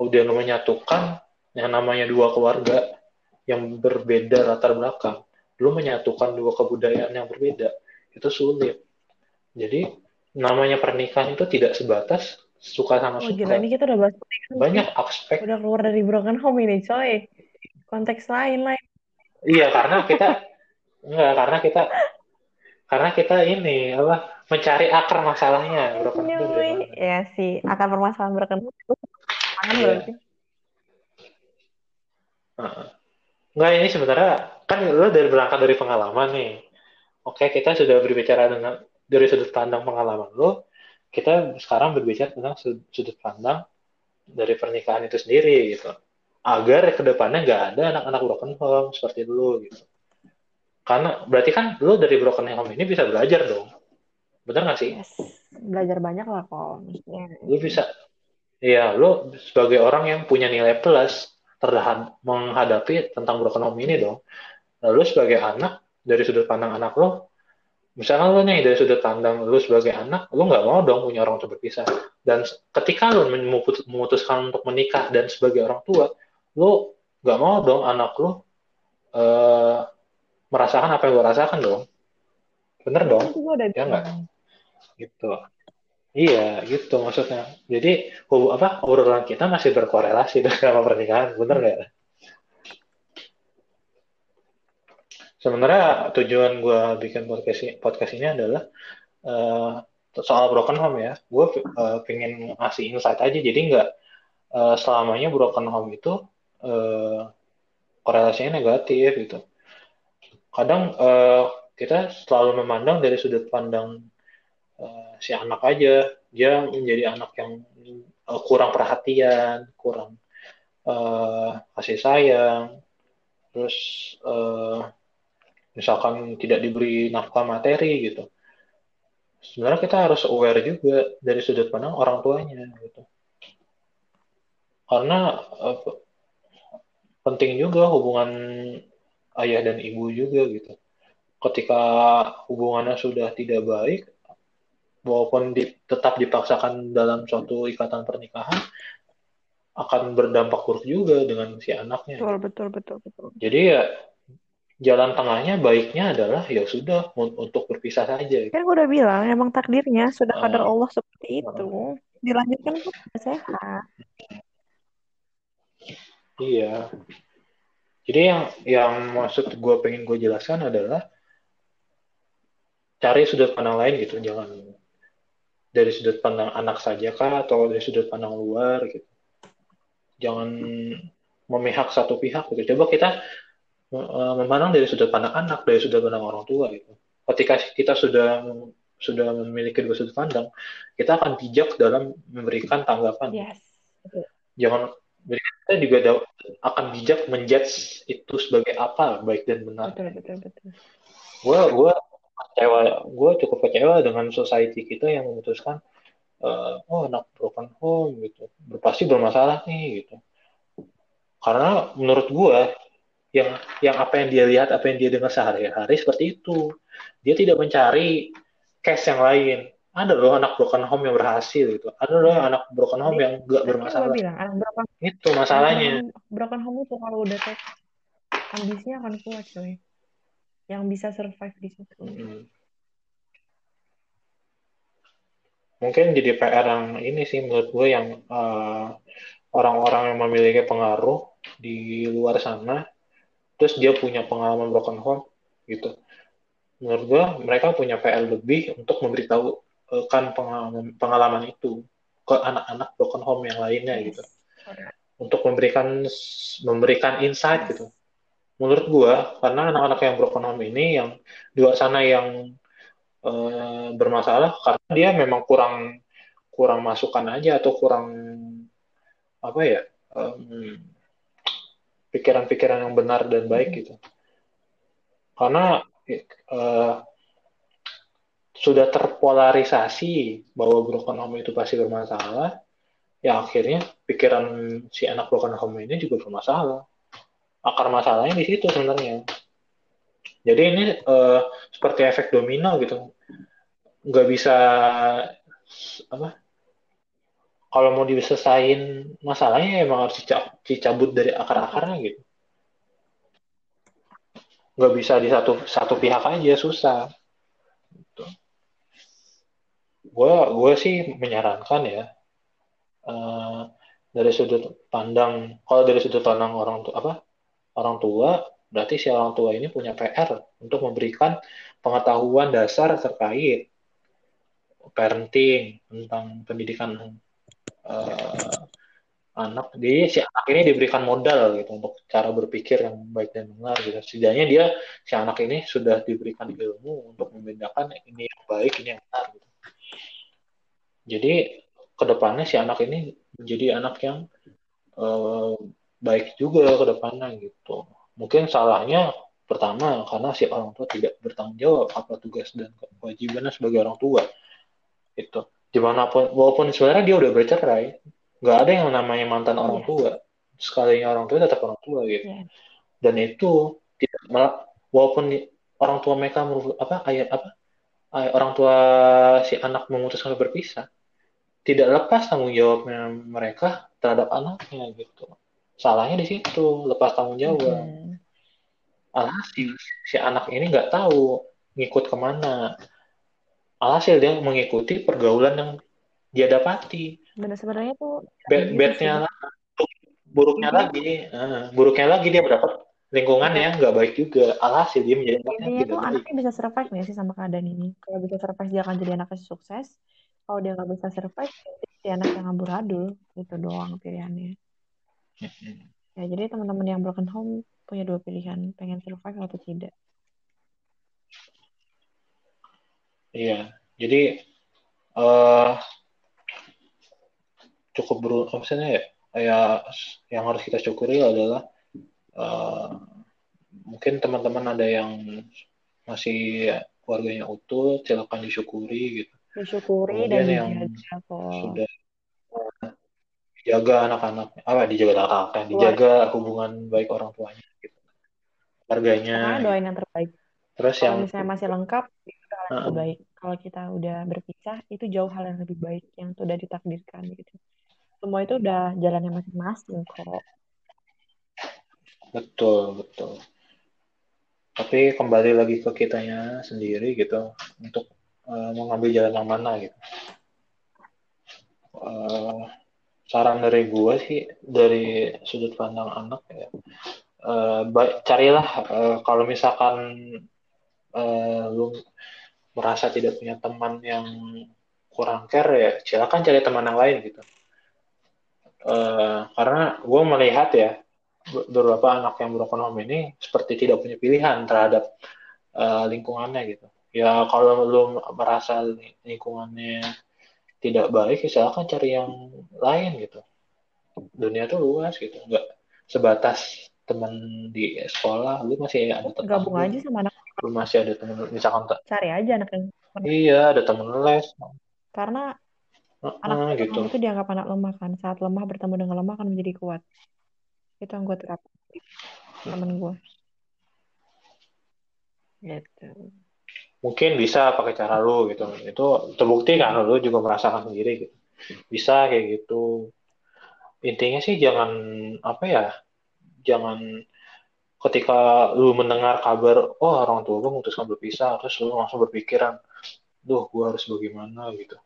udah menyatukan yang namanya dua keluarga yang berbeda latar belakang lu menyatukan dua kebudayaan yang berbeda itu sulit. Jadi namanya pernikahan itu tidak sebatas suka sama oh, suka. Gila, ini kita udah bahas banyak aspek. Udah keluar dari broken home ini, coy. Konteks lain lain. Iya, karena kita enggak karena kita karena kita ini apa mencari akar masalahnya broken home. Ya sih, akar permasalahan broken home itu iya. berarti. Enggak ini sebenarnya kan lo dari berangkat dari pengalaman nih. Oke, kita sudah berbicara dengan dari sudut pandang pengalaman lo. Kita sekarang berbicara tentang sudut pandang dari pernikahan itu sendiri gitu. Agar ke depannya nggak ada anak-anak broken home seperti dulu gitu. Karena berarti kan lo dari broken home ini bisa belajar dong. Benar nggak sih? Yes. belajar banyak lah kok maksudnya lu bisa ya lu sebagai orang yang punya nilai plus terhadap menghadapi tentang broken home ini dong. Lalu sebagai anak dari sudut pandang anak lo misalnya lo nih dari sudut pandang lo sebagai anak lo nggak mau dong punya orang tua berpisah. Dan ketika lo memutuskan untuk menikah dan sebagai orang tua lo nggak mau dong anak lo uh, merasakan apa yang lo rasakan dong. Bener dong? Ya nggak? gitu iya gitu maksudnya. Jadi apa urutan kita masih berkorelasi dengan pernikahan bener nggak? Sebenarnya tujuan gue bikin podcast podcast ini adalah uh, soal broken home ya. Gue uh, pengen ngasih insight aja. Jadi nggak uh, selamanya broken home itu uh, korelasinya negatif gitu. Kadang uh, kita selalu memandang dari sudut pandang uh, si anak aja. Dia menjadi anak yang uh, kurang perhatian kurang uh, kasih sayang. Terus uh, misalkan tidak diberi nafkah materi gitu. Sebenarnya kita harus aware juga dari sudut pandang orang tuanya gitu. Karena uh, penting juga hubungan ayah dan ibu juga gitu. Ketika hubungannya sudah tidak baik, walaupun di, tetap dipaksakan dalam suatu ikatan pernikahan, akan berdampak buruk juga dengan si anaknya. Betul, betul, betul, betul. Jadi ya jalan tengahnya baiknya adalah ya sudah untuk berpisah saja. Kan gue udah bilang emang takdirnya sudah uh, kadar Allah seperti itu. Uh, Dilanjutkan pun sehat. Iya. Jadi yang yang maksud gue pengen gue jelaskan adalah cari sudut pandang lain gitu jangan dari sudut pandang anak saja kah atau dari sudut pandang luar gitu. Jangan memihak satu pihak gitu. Coba kita uh, memandang dari sudut pandang anak dari sudut pandang orang tua gitu. Ketika kita sudah sudah memiliki dua sudut pandang kita akan bijak dalam memberikan tanggapan. Yes. jangan kita juga akan bijak menjudge itu sebagai apa baik dan benar. Betul betul betul. Gue gue kecewa gue cukup kecewa dengan society kita yang memutuskan uh, oh anak broken home gitu. Pasti bermasalah nih gitu. Karena menurut gue yang yang apa yang dia lihat apa yang dia dengar sehari-hari seperti itu. Dia tidak mencari case yang lain. Ada loh anak broken home yang berhasil gitu. Ada loh anak broken home yang gak bermasalah. bilang, anak broken, itu masalahnya. broken home itu kalau udah tek ambisinya akan kuat coy yang bisa survive di situ. Hmm. Mungkin jadi PR yang ini sih menurut gue yang eh, orang-orang yang memiliki pengaruh di luar sana, terus dia punya pengalaman broken home gitu. Menurut gue mereka punya PR lebih untuk memberitahu uh, kan pengalaman pengalaman itu ke anak-anak broken home yang lainnya yes. gitu. Untuk memberikan memberikan insight gitu menurut gua karena anak-anak yang broken home ini yang di luar sana yang uh, bermasalah karena dia memang kurang kurang masukan aja atau kurang apa ya pikiran-pikiran um, yang benar dan baik hmm. gitu karena uh, sudah terpolarisasi bahwa broken home itu pasti bermasalah ya akhirnya pikiran si anak broken home ini juga bermasalah akar masalahnya di situ sebenarnya. Jadi ini uh, seperti efek domino gitu, nggak bisa apa? Kalau mau diselesain masalahnya ya emang harus dicabut dari akar-akarnya gitu. Nggak bisa di satu satu pihak aja susah. Gitu. Gue gue sih menyarankan ya uh, dari sudut pandang kalau dari sudut pandang orang apa orang tua, berarti si orang tua ini punya PR untuk memberikan pengetahuan dasar terkait parenting tentang pendidikan uh, anak. Jadi si anak ini diberikan modal gitu untuk cara berpikir yang baik dan benar gitu. Setidaknya dia si anak ini sudah diberikan ilmu untuk membedakan ini yang baik, ini yang benar gitu. Jadi ke depannya si anak ini menjadi anak yang uh, baik juga ke depannya gitu. Mungkin salahnya pertama karena si orang tua tidak bertanggung jawab apa tugas dan kewajibannya sebagai orang tua. itu di mana pun walaupun sebenarnya dia udah bercerai nggak ada yang namanya mantan orang Iya. tua sekalinya orang tua tetap orang tua gitu Iya. dan itu tidak malah walaupun orang tua mereka apa ayat apa orang tua si anak memutuskan untuk berpisah tidak lepas tanggung jawabnya mereka terhadap anaknya gitu salahnya di situ lepas tanggung jawab Hmm. alhasil si anak ini nggak tahu ngikut ke mana alhasil dia mengikuti pergaulan yang dia dapati Bener sebenarnya tuh Bad, gitu badnya buruknya Jadi- lagi eh, buruknya lagi dia mendapat lingkungan yang nggak baik juga alhasil dia menjadi anak yang tidak baik anaknya bisa survive nggak sih sama keadaan ini? Kalau bisa survive dia akan jadi anak yang sukses. Kalau dia nggak bisa survive, dia anak yang amburadul. Itu doang pilihannya. Ya jadi teman-teman yang broken home punya dua pilihan, pengen survive atau tidak. iya jadi eh cukup beru maksudnya ya ya yang harus kita syukuri adalah eh, mungkin teman-teman ada yang masih keluarganya utuh silakan disyukuri gitu Disyukuri Kemudian dan yang dijaga kok. sudah dijaga anak-anak apa dijaga anak-anaknya dijaga hubungan baik orang tuanya gitu Pokoknya doain yang terbaik. terus Kalau yang misalnya masih lengkap, itu hal yang Heeh. terbaik. Kalau kita udah berpisah, itu jauh hal yang lebih baik yang sudah ditakdirkan gitu. Semua itu udah jalannya masing-masing kok. betul betul tapi kembali lagi ke kitanya sendiri gitu untuk eh, mengambil jalan yang mana gitu Eh, saran dari gua sih dari sudut pandang anak ya baik carilah eh, kalau misalkan eh, lu merasa tidak punya teman yang kurang care ya silakan cari teman yang lain gitu. Eh, karena gue melihat ya be- beberapa anak yang broken home ini seperti tidak punya pilihan terhadap eh, lingkungannya gitu. Ya kalau lu merasa lingkungannya tidak baik ya silakan cari yang lain gitu dunia tuh luas gitu nggak sebatas teman di sekolah lu masih ada Gabung tetangga aja sama anak, lu masih ada teman misalkan te- cari aja anak yang iya ada teman les karena Heeh, anak gitu itu dianggap anak lemah kan. Saat lemah bertemu dengan lemah akan menjadi kuat. Itu yang gue terapkan temen gue. Gitu. Mungkin bisa pakai cara lu gitu. Itu terbukti kan lu juga merasakan sendiri gitu. Bisa kayak gitu. Intinya sih jangan apa ya jangan ketika lu mendengar kabar oh orang tua gue memutuskan berpisah terus lu langsung berpikiran duh gue harus bagaimana gitu.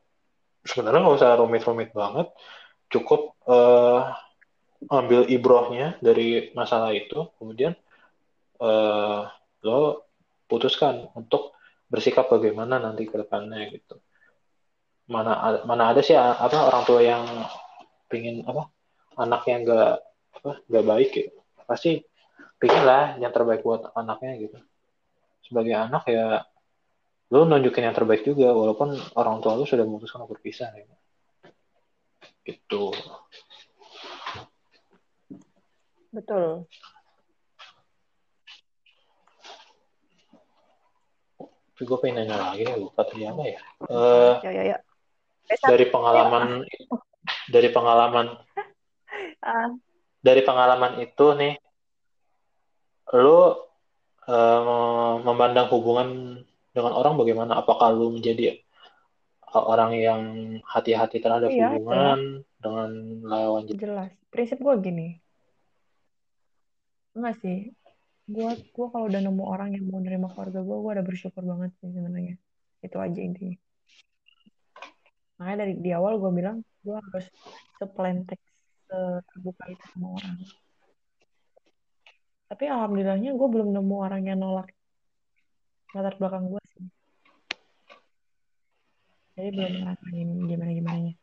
Sebenarnya nggak usah rumit-rumit banget. Cukup eh, ambil ibrohnya dari masalah itu. Kemudian eh, lo putuskan untuk bersikap bagaimana nanti ke depannya gitu mana mana ada sih apa orang tua yang pingin apa anak yang nggak apa nggak baik gitu pasti pingin lah yang terbaik buat anaknya gitu sebagai anak ya lu nunjukin yang terbaik juga walaupun orang tua lu sudah memutuskan untuk berpisah ya. gitu Betul. Tapi gue pengen nanya lagi nih lupa tadi apa ya Eh, Ya, ya, ya. Dari pengalaman dari pengalaman Ah, dari pengalaman itu nih lu eh, memandang hubungan dengan orang bagaimana apakah lu menjadi orang yang hati-hati terhadap Iya, hubungan dengan lawan jenis jelas. Prinsip gue gini. Enggak sih. Gue gua kalau udah nemu orang yang mau nerima keluarga gue, gue udah bersyukur banget sih sebenarnya. Itu aja intinya. Makanya dari di awal gue bilang, gue harus seplentek, terbuka itu sama orang. Tapi alhamdulillahnya gue belum nemu orang yang nolak latar belakang gue sih. Jadi belum ngerasain gimana-gimananya.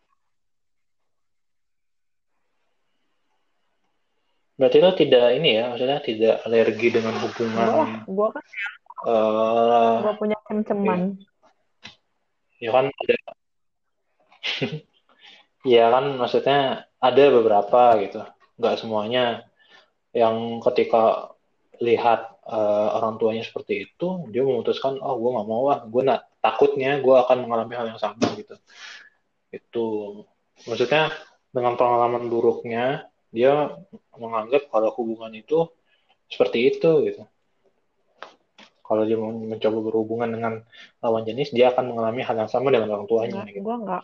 Berarti lu tidak ini ya maksudnya tidak alergi dengan hubungan Gue lah, gue kan eh, gue punya cem-ceman. ya kan ada ya kan maksudnya ada beberapa gitu nggak semuanya yang ketika lihat uh, orang tuanya seperti itu, dia memutuskan, oh gue nggak mau lah, gue nak takutnya gue akan mengalami hal yang sama gitu. Itu maksudnya dengan pengalaman buruknya dia menganggap kalau hubungan itu seperti itu gitu. Kalau dia mencoba berhubungan dengan lawan jenis, dia akan mengalami hal yang sama dengan orang tuanya. Enggak, gitu. Gue nggak.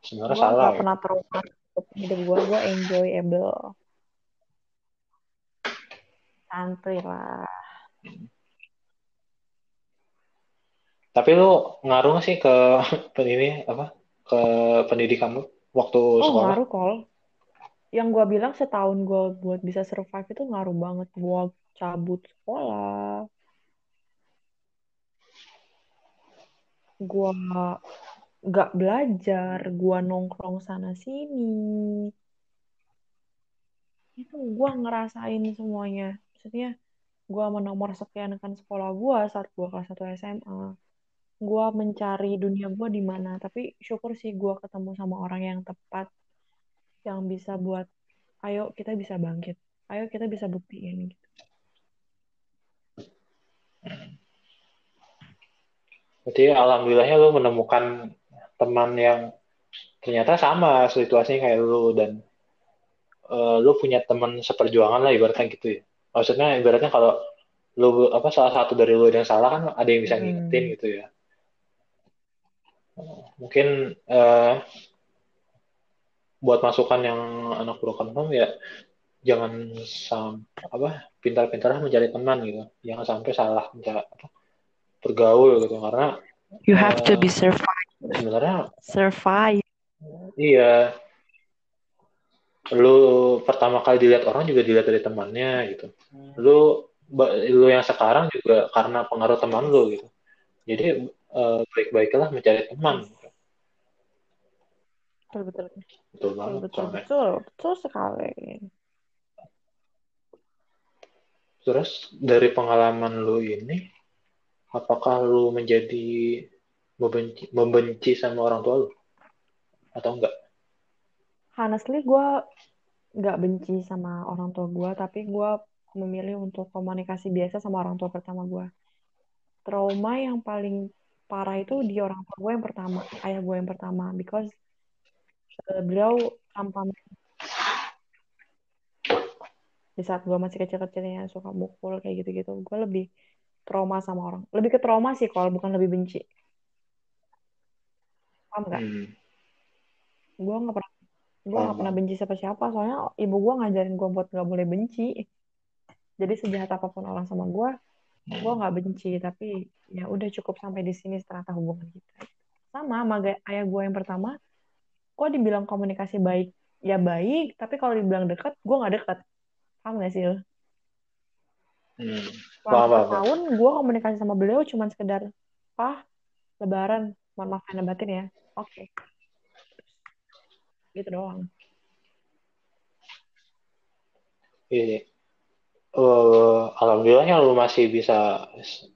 Sebenarnya gua salah. Gue ya. pernah trauma hidup gue, gue enjoyable. Santuy lah. Tapi lu ngaruh gak sih ke ini apa ke pendidikan lu waktu oh, sekolah? ngaruh kol. Yang gue bilang setahun gue buat bisa survive itu ngaruh banget. Gue cabut sekolah. Gue gak belajar. Gue nongkrong sana sini. Itu gue ngerasain semuanya maksudnya gue menomor sekian kan sekolah gue saat gue kelas 1 SMA gue mencari dunia gue di mana tapi syukur sih gue ketemu sama orang yang tepat yang bisa buat ayo kita bisa bangkit. Ayo kita bisa buktiin gitu. Berarti alhamdulillahnya lu menemukan teman yang ternyata sama situasinya kayak lu dan uh, lu punya teman seperjuangan lah ibaratnya gitu ya. Maksudnya ibaratnya kalau lu apa salah satu dari lu yang salah kan ada yang bisa hmm. ngingetin gitu ya. Mungkin uh, buat masukan yang anak broken home ya jangan sam apa pintar-pintar mencari teman gitu. Jangan sampai salah mencari apa, bergaul gitu. Karena you have uh, to be survive. sebenarnya survive. Iya. Lu pertama kali dilihat orang juga dilihat dari temannya gitu. Lu lu yang sekarang juga karena pengaruh teman lu gitu. Jadi uh, baik-baiklah mencari teman betul betul. Betul banget betul betul, betul betul sekali. Terus dari pengalaman lu ini apakah lu menjadi membenci membenci sama orang tua lu? Atau enggak? Honestly gue nggak benci sama orang tua gue tapi gue memilih untuk komunikasi biasa sama orang tua pertama gue trauma yang paling parah itu di orang tua gue yang pertama ayah gue yang pertama because beliau tanpa di saat gue masih kecil-kecilnya suka mukul kayak gitu-gitu gue lebih trauma sama orang. Lebih ke trauma sih kalau bukan lebih benci. Paham nggak? Hmm. gue nggak pernah gue gak pernah benci siapa siapa soalnya ibu gue ngajarin gue buat gak boleh benci. Jadi sejahat apa pun orang sama gue gue nggak benci. Tapi ya udah cukup sampai di sini ternyata hubungan kita. Sama sama ayah gue yang pertama kok dibilang komunikasi baik? Ya baik tapi kalau dibilang dekat gue nggak dekat. Paham gak sih hmm. tahun gue komunikasi sama beliau cuma sekedar pah lebaran mohon maaf batin ya. Oke. Okay gitu doang. Iya uh, alhamdulillahnya lu masih bisa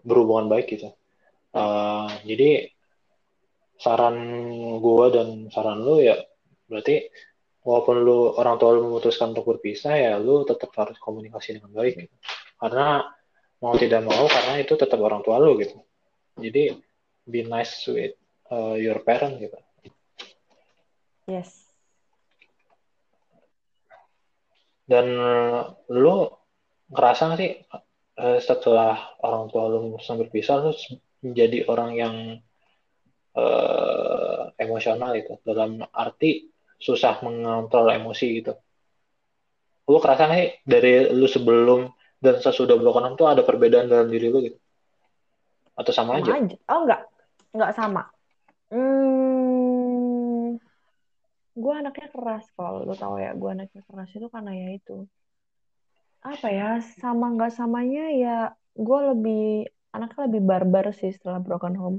berhubungan baik gitu. Uh, jadi saran gue dan saran lu ya berarti walaupun lu orang tua lu memutuskan untuk berpisah ya lu tetap harus komunikasi dengan baik gitu. karena mau tidak mau karena itu tetap orang tua lu gitu. Jadi be nice with uh, your parent gitu. Yes. Dan lu ngerasa gak sih uh, setelah orang tua lu berpisah lu menjadi orang yang uh, emosional itu dalam arti susah mengontrol emosi gitu. Lu kerasa gak sih dari lu sebelum dan sesudah broken home tuh ada perbedaan dalam diri lu gitu? Atau sama, sama aja? aja? Oh enggak, enggak sama. Hmm, gue anaknya keras kalau lo tau ya gue anaknya keras itu karena ya itu apa ya sama nggak samanya ya gue lebih anaknya lebih barbar sih setelah broken home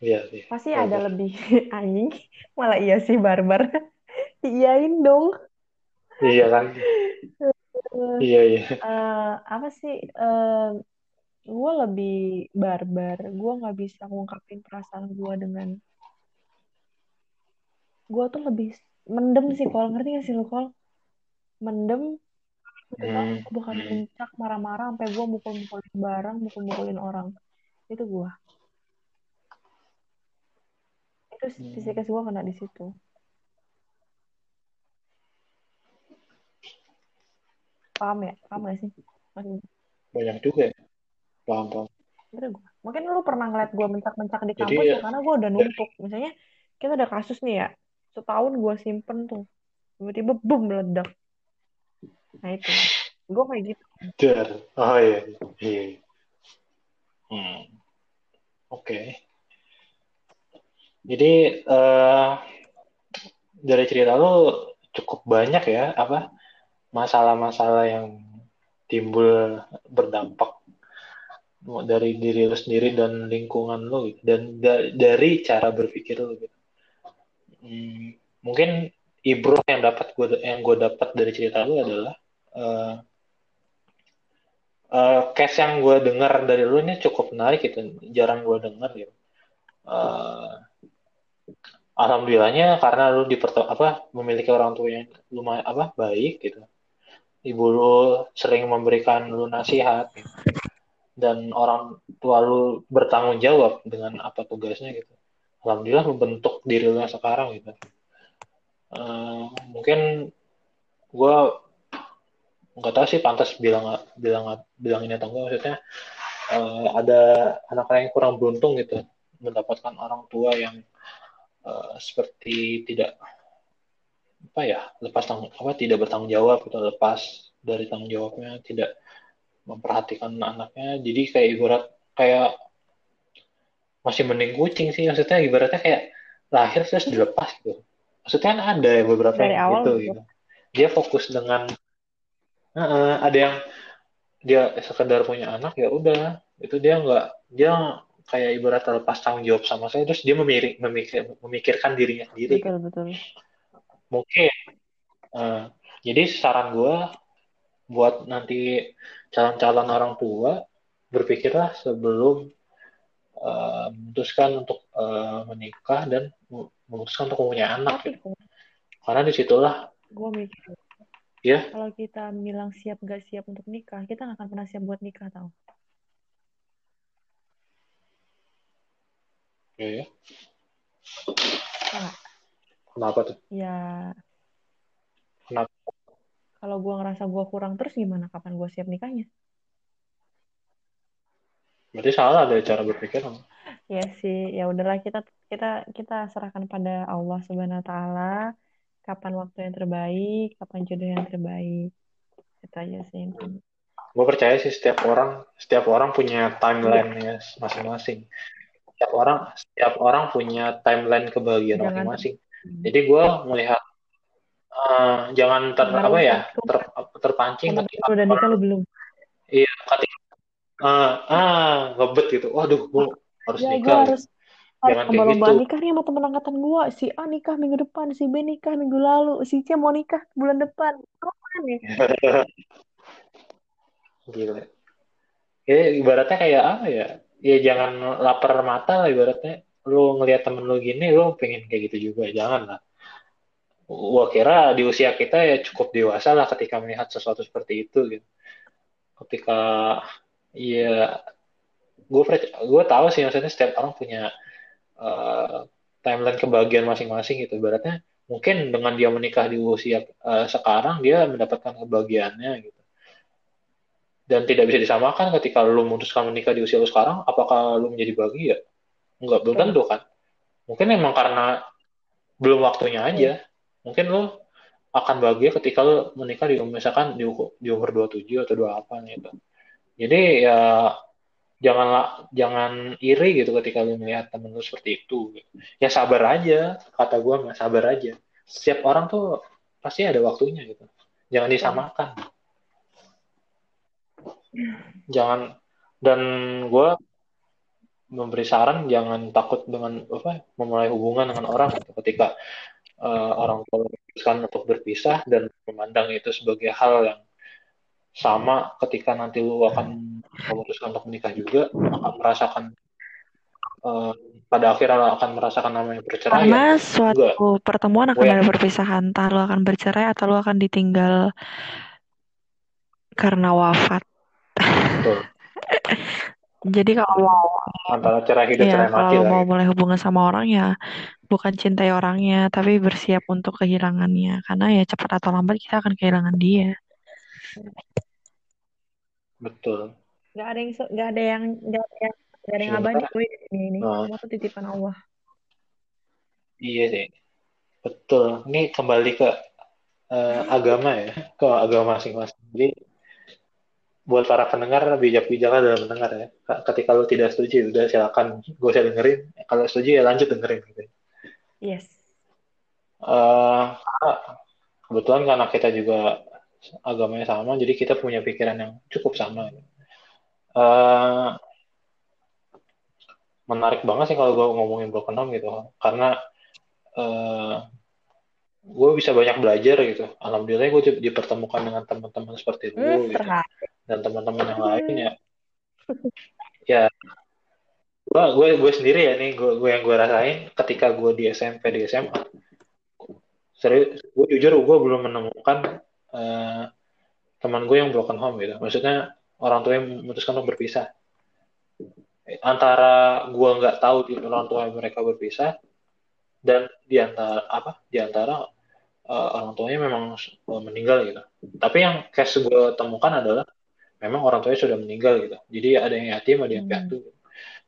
Iya, iya. Pasti barbar. ada lebih anjing. Malah iya sih barbar. Iyain dong. Iya kan. iya, iya. Uh, apa sih? Uh, gue lebih barbar. Gue nggak bisa ngungkapin perasaan gue dengan gue tuh lebih mendem sih kalau ngerti gak sih lo kalau mendem hmm. gue bakal hmm. muncak marah-marah sampai gue mukul-mukulin barang mukul-mukulin orang itu gue itu Hmm. psikis gue kena di situ paham ya paham gak sih maksudnya banyak juga ya paham paham. Mungkin lu pernah ngeliat gue mencak-mencak di kampus ya, ya- karena gue udah numpuk. Misalnya kita ada kasus nih ya, setahun gue simpen tuh, tiba-tiba boom meledak. Nah itu, gue kayak gitu. Dar. Oh iya. Iya. Hmm. Oke. Jadi eh dari cerita lu cukup banyak ya apa masalah-masalah yang timbul berdampak dari diri lu sendiri dan lingkungan lu gitu. dan da- dari cara berpikir lu gitu. Hmm, mungkin ibro yang dapat gue yang gue dapat dari cerita lu adalah eh eh, case yang gue dengar dari lu ini cukup menarik gitu jarang gue dengar gitu Eh, alhamdulillahnya karena lu diperto apa memiliki orang tua yang lumayan apa baik gitu. Ibu lu sering memberikan lu nasihat gitu. dan orang tua lu bertanggung jawab dengan apa tugasnya gitu. Alhamdulillah membentuk diri lu sekarang gitu. Eh, mungkin gue nggak tahu sih pantas bilang bilang bilang ini atau enggak maksudnya eh, ada anak-anak yang kurang beruntung gitu. Mendapatkan orang tua yang eh, seperti tidak apa ya lepas tanggung apa tidak bertanggung jawab gitu lepas dari tanggung jawabnya tidak memperhatikan anaknya. Jadi kayak ibarat kayak masih mending kucing sih maksudnya ibaratnya kayak lahir terus dilepas gitu. Maksudnya kan ada ya beberapa Dari yang awal gitu gitu. gitu. Dia fokus dengan Heeh, ada yang dia sekedar punya anak ya udah. Itu dia nggak dia kayak ibarat terlepas tanggung jawab sama saya terus dia memikir, memikir, memikirkan dirinya sendiri Betul, betul. mungkin Eh, jadi saran gue buat nanti calon-calon orang tua berpikirlah sebelum eh, memutuskan untuk eh, menikah dan memutuskan untuk mempunyai anak Tapi gitu. karena di situlah gue mikir, ya kalau kita bilang siap gak siap untuk nikah, kita gak akan pernah siap buat nikah tau. Ya, ya. Ya nggak? kenapa tuh Ya, kenapa kalau gue ngerasa gue kurang terus gimana? Kapan gue siap nikahnya? berarti salah dari cara berpikir dong. Ya sih, ya udahlah kita kita kita serahkan pada Allah Subhanahu wa taala kapan waktu yang terbaik, kapan jodoh yang terbaik. Itu aja sih gue percaya sih setiap orang setiap orang punya timeline-nya masing-masing setiap orang setiap orang punya timeline kebahagiaan Jangan- masing-masing jadi gue melihat eh, jangan ter Karena apa ya ter, terpancing lu udah nikah lu belum? iya ketika ah, ah ngebet gitu waduh gue harus Ya nikah harus Jangan kayak gitu. nikah nih sama temen angkatan gue. Si A nikah minggu depan, si B nikah minggu lalu, si C mau nikah bulan depan. Kapan nih? gila ya ibaratnya kayak apa ya ya jangan lapar mata lah ibaratnya. Lu ngelihat temen lu gini lu pengen kayak gitu juga. Jangan lah. Gua kira di usia kita ya cukup dewasa lah ketika melihat sesuatu seperti itu gitu. Ketika ya gue gue tahu sih maksudnya setiap orang punya uh, timeline kebahagiaan masing-masing gitu. Ibaratnya mungkin dengan dia menikah di usia uh, sekarang dia mendapatkan kebahagiaannya gitu dan tidak bisa disamakan ketika lu memutuskan menikah di usia lu sekarang apakah lu menjadi bahagia? Enggak belum tentu kan. Mungkin emang karena belum waktunya aja. Mungkin lu akan bahagia ketika lu menikah di misalkan di, di umur 27 atau 28 gitu. Jadi ya janganlah jangan iri gitu ketika lu melihat temen lu seperti itu. Ya sabar aja kata gue mah sabar aja. Setiap orang tuh pasti ada waktunya gitu. Jangan disamakan jangan dan gue memberi saran jangan takut dengan apa memulai hubungan dengan orang ketika uh, orang tua memutuskan untuk berpisah dan memandang itu sebagai hal yang sama ketika nanti lu akan memutuskan untuk menikah juga akan merasakan uh, pada akhirnya akan merasakan namanya perceraian karena suatu Enggak. pertemuan akan ada perpisahan entah lu akan bercerai atau lu akan ditinggal karena wafat. Betul. Jadi kalau mau Antara cerah hidup ya cerah mati kalau lah. mau mulai hubungan sama orang ya bukan cintai orangnya tapi bersiap untuk kehilangannya karena ya cepat atau lambat kita akan kehilangan dia. Betul. Gak ada yang gak ada yang gak ada yang gak ada yang abadi ini ini Nah. semua tuh titipan Allah. Iya sih. Betul. Ini kembali ke eh, agama ya, ke agama masing-masing. Jadi buat para pendengar bijak-bijaklah dalam mendengar ya. Ketika lu tidak setuju, udah silakan gue usah dengerin. Kalau setuju ya lanjut dengerin. Gitu. Yes. Karena kebetulan karena kita juga agamanya sama, jadi kita punya pikiran yang cukup sama. Eh, menarik banget sih kalau gue ngomongin broken home gitu, karena eh, gue bisa banyak belajar gitu. Alhamdulillah gue di- dipertemukan dengan teman-teman seperti lu Hmm, gitu. Dan teman-teman yang lain ya. Ya, gue gue gue sendiri ya nih, gue gue yang gue rasain ketika gue di SMP di SMA. Serius, gue jujur gue belum menemukan eh, teman gue yang broken home gitu. Maksudnya orang tua yang memutuskan untuk berpisah. Antara gue nggak tahu di orang tua mereka berpisah dan di antara apa? Di antara eh, orang tuanya memang eh, meninggal gitu. Tapi yang case gue temukan adalah memang orang tuanya sudah meninggal gitu. Jadi ada yang yatim, ada yang Hmm. piatu.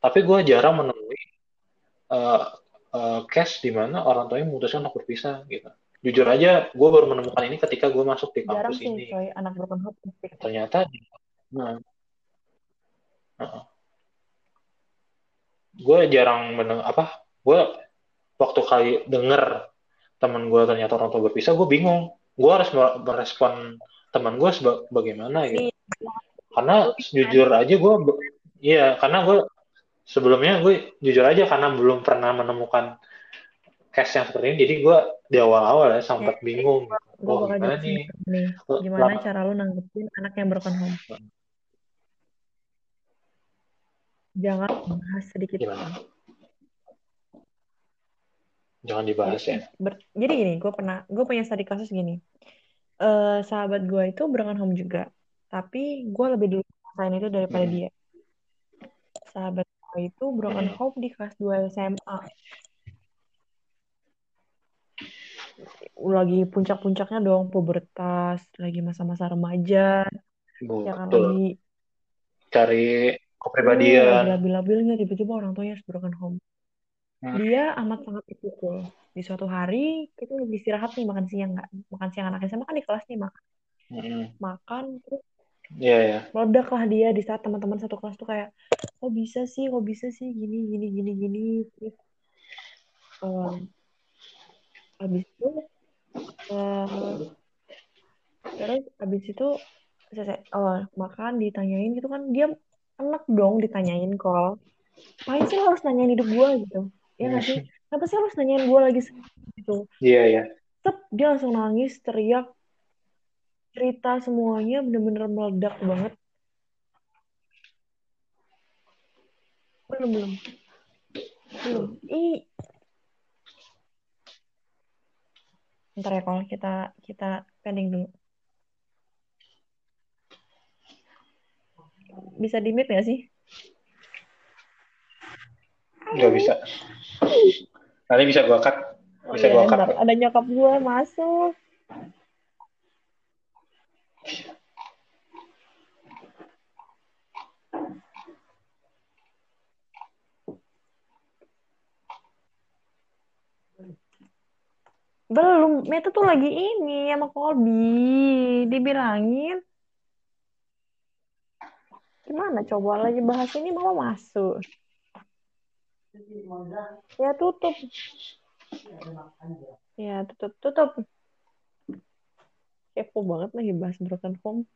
Tapi gue jarang menemui eh, eh, case di mana orang tuanya memutuskan untuk berpisah gitu. Jujur aja, gue baru menemukan ini ketika gue masuk di Jarang kampus sih ini. coy anak broken home. Ternyata, nah, gue jarang meneng apa? Gue waktu kali denger teman gue ternyata orang tua berpisah, gue bingung. Gue harus mer- merespon teman gue bagaimana gitu. Karena jujur aja gue, iya, karena gue sebelumnya gue jujur aja karena belum pernah menemukan case yang seperti ini, jadi gue di awal-awal ya sempat bingung. Gue Oh, gimana nih? Gimana Lama- cara lu nanggepin anak yang broken home? Jangan bahas sedikit. Gimana? Jangan dibahas ya. Ber- jadi gini, gue pernah, gue punya studi kasus gini. Eh sahabat gue itu broken home juga, tapi gue lebih dulu ngerasain itu daripada Hmm. dia. Sahabat gue itu broken home di kelas 2 SMA. Lagi puncak-puncaknya dong, pubertas, lagi masa-masa remaja, Bu, ya kan betul. lagi Cari kepribadian. lagi labil-labilnya tiba-tiba orang tuanya harus broken home. Hmm. Dia amat sangat terpukul. Di suatu hari kita lagi istirahat nih makan siang nggak? Makan siang anak SMA kan di kelas nih makan. Hmm. Makan terus Iya, ya. meledaklah dia di saat teman-teman satu kelas tuh kayak kok bisa sih, kok bisa sih? Gini gini gini gini. Terus em, habis itu eh, terus habis itu selesai oh, makan ditanyain gitu kan dia enak dong ditanyain kok ngapain sih lo harus nanyain hidup gue gitu. Ya nggak sih? Kenapa sih lo harus nanyain gue lagi? Gitu. Iya, ya. Tep, dia langsung nangis teriak cerita semuanya bener-bener meledak banget belum belum belum ih ntar ya kalau kita kita pending dulu bisa di mute nggak sih Nggak bisa. Nanti bisa gua cut. Oh Bisa iya, gua cut. ada nyokap gue masuk. Belum, Meta tuh lagi ini sama Kolbi. Dibilangin. Gimana coba lagi bahas ini mau masuk. Ya tutup. Ya tutup, tutup. Kepo banget lagi bahas broken home.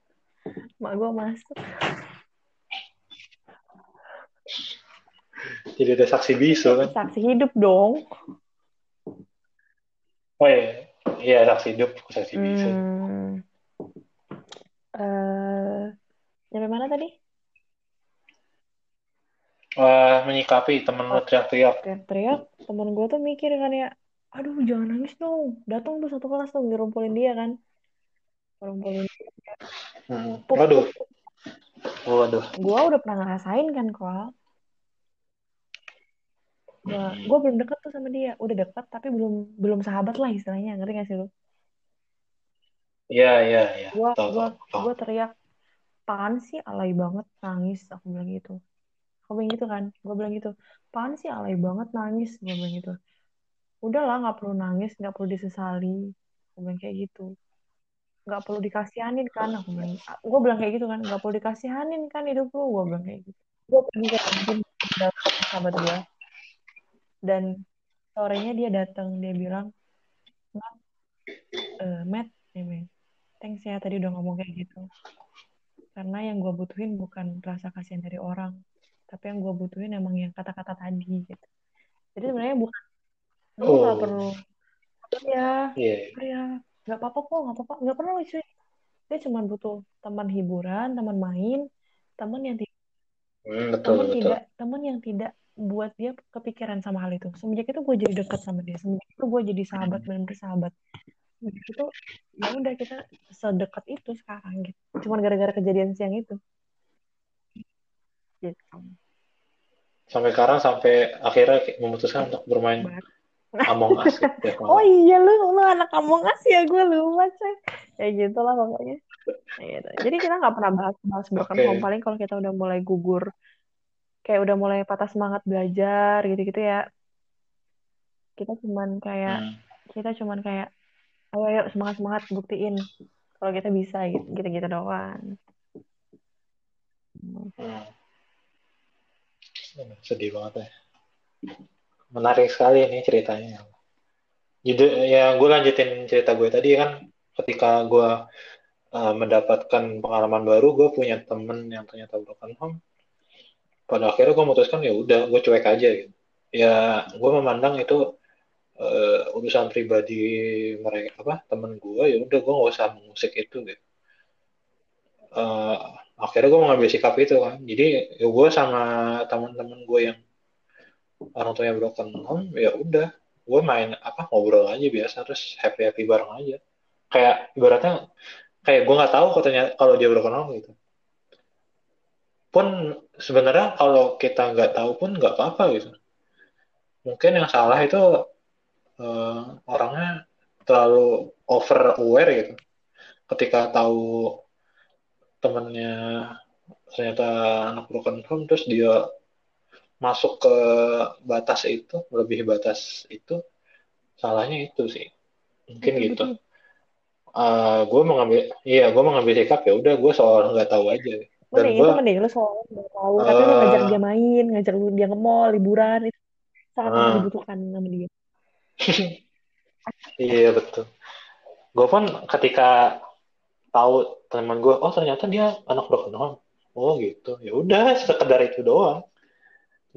Mak gue masuk. Jadi ada saksi bisu kan. Saksi hidup dong. Oh iya. Iya, saksi hidup, saksi bisu. Hmm. Eh, nyampe mana tadi? Wah, menyikapi temen lu teriak-teriak. Teriak-teriak, temen gue tuh mikir kan ya, aduh jangan nangis dong. Datang tuh satu kelas tuh ngerumpulin dia kan. Forum-forum Hmm. puk, Waduh. puk, puk. Waduh. Gue udah pernah ngerasain kan, Kol. Gue Hmm. gue belum deket tuh sama dia. Udah deket, tapi belum belum sahabat lah istilahnya. Ngerti gak sih lu? Iya, iya, iya. Gue gua, gua teriak, apaan sih alay banget nangis. Aku bilang gitu. Aku bilang gitu kan. Gue bilang gitu. Apaan sih alay banget nangis. Gue bilang gitu. Udahlah, nggak perlu nangis, nggak perlu disesali. Gue bilang kayak gitu. Nggak perlu dikasihanin kan. Aku bilang, gue bilang kayak gitu kan. Nggak perlu dikasihanin kan hidup lu. Gue bilang kayak gitu. Gue pergi ke kantin sahabat gue. Dan sorenya dia datang. Dia bilang, eh Matt, bilang, thanks ya tadi udah ngomong kayak gitu. Karena yang gue butuhin bukan rasa kasihan dari orang. Tapi yang gue butuhin emang yang kata-kata tadi gitu. Jadi sebenarnya bukan lu nggak Oh. perlu ya Iya. ya nggak apa-apa kok nggak apa-apa. Nggak perlu cuy. Dia cuma butuh teman hiburan teman main teman yang tidak Hmm, betul, teman betul. tidak teman yang tidak buat dia kepikiran sama hal itu. Semenjak itu gue jadi dekat sama dia. Semenjak itu gue jadi sahabat benar-benar sahabat semenjak itu ya udah kita sedekat itu sekarang gitu. Cuma gara-gara kejadian siang itu. Gitu. Sampai sekarang sampai akhirnya memutuskan untuk bermain. Among Us gitu ya. oh iya lu lu anak Among Us ya gue lupa coy ya gitu lah pokoknya gitu. jadi kita nggak pernah bahas bahas broken Oke. home paling kalau kita udah mulai gugur kayak udah mulai patah semangat belajar gitu-gitu ya kita cuman kayak Hmm. kita cuman kayak ayo ayo semangat semangat buktiin kalau kita bisa gitu gitu gitu doang Hmm. Sedih banget ya. Menarik sekali ini ceritanya. Jadi ya gue lanjutin cerita gue tadi kan ketika gue uh, mendapatkan pengalaman baru, gue punya temen yang ternyata broken home. Pada akhirnya gue memutuskan ya udah, gue cuek aja gitu. Ya gue memandang itu uh, urusan pribadi mereka apa temen gue ya udah gue nggak usah mengusik itu gitu. Uh, akhirnya gue mengambil sikap itu kan. Jadi ya gue sama teman-teman gue yang orang tuanya broken home ya udah. Gue main apa ngobrol aja biasa terus happy happy bareng aja. Kayak ibaratnya kayak gue nggak tahu katanya kalau dia broken home gitu. Pun sebenarnya kalau kita nggak tahu pun nggak apa-apa gitu. Mungkin yang salah itu uh, orangnya terlalu over aware gitu. Ketika tahu temennya ternyata anak broken home terus dia masuk ke batas itu lebih batas itu salahnya itu sih. Mungkin gitu. Uh, gue mengambil iya gue mengambil sikap ya udah gue soal nggak tahu aja. Dan Mending gue itu mending lu soalnya nggak tahu. Tapi lu ngajak dia main ngajak lu dia ke mall liburan itu sangat Ah. dibutuhkan sama dia. Iya betul. Gue pun ketika tahu teman gue oh ternyata dia anak broken home oh gitu. Ya udah sekedar itu doang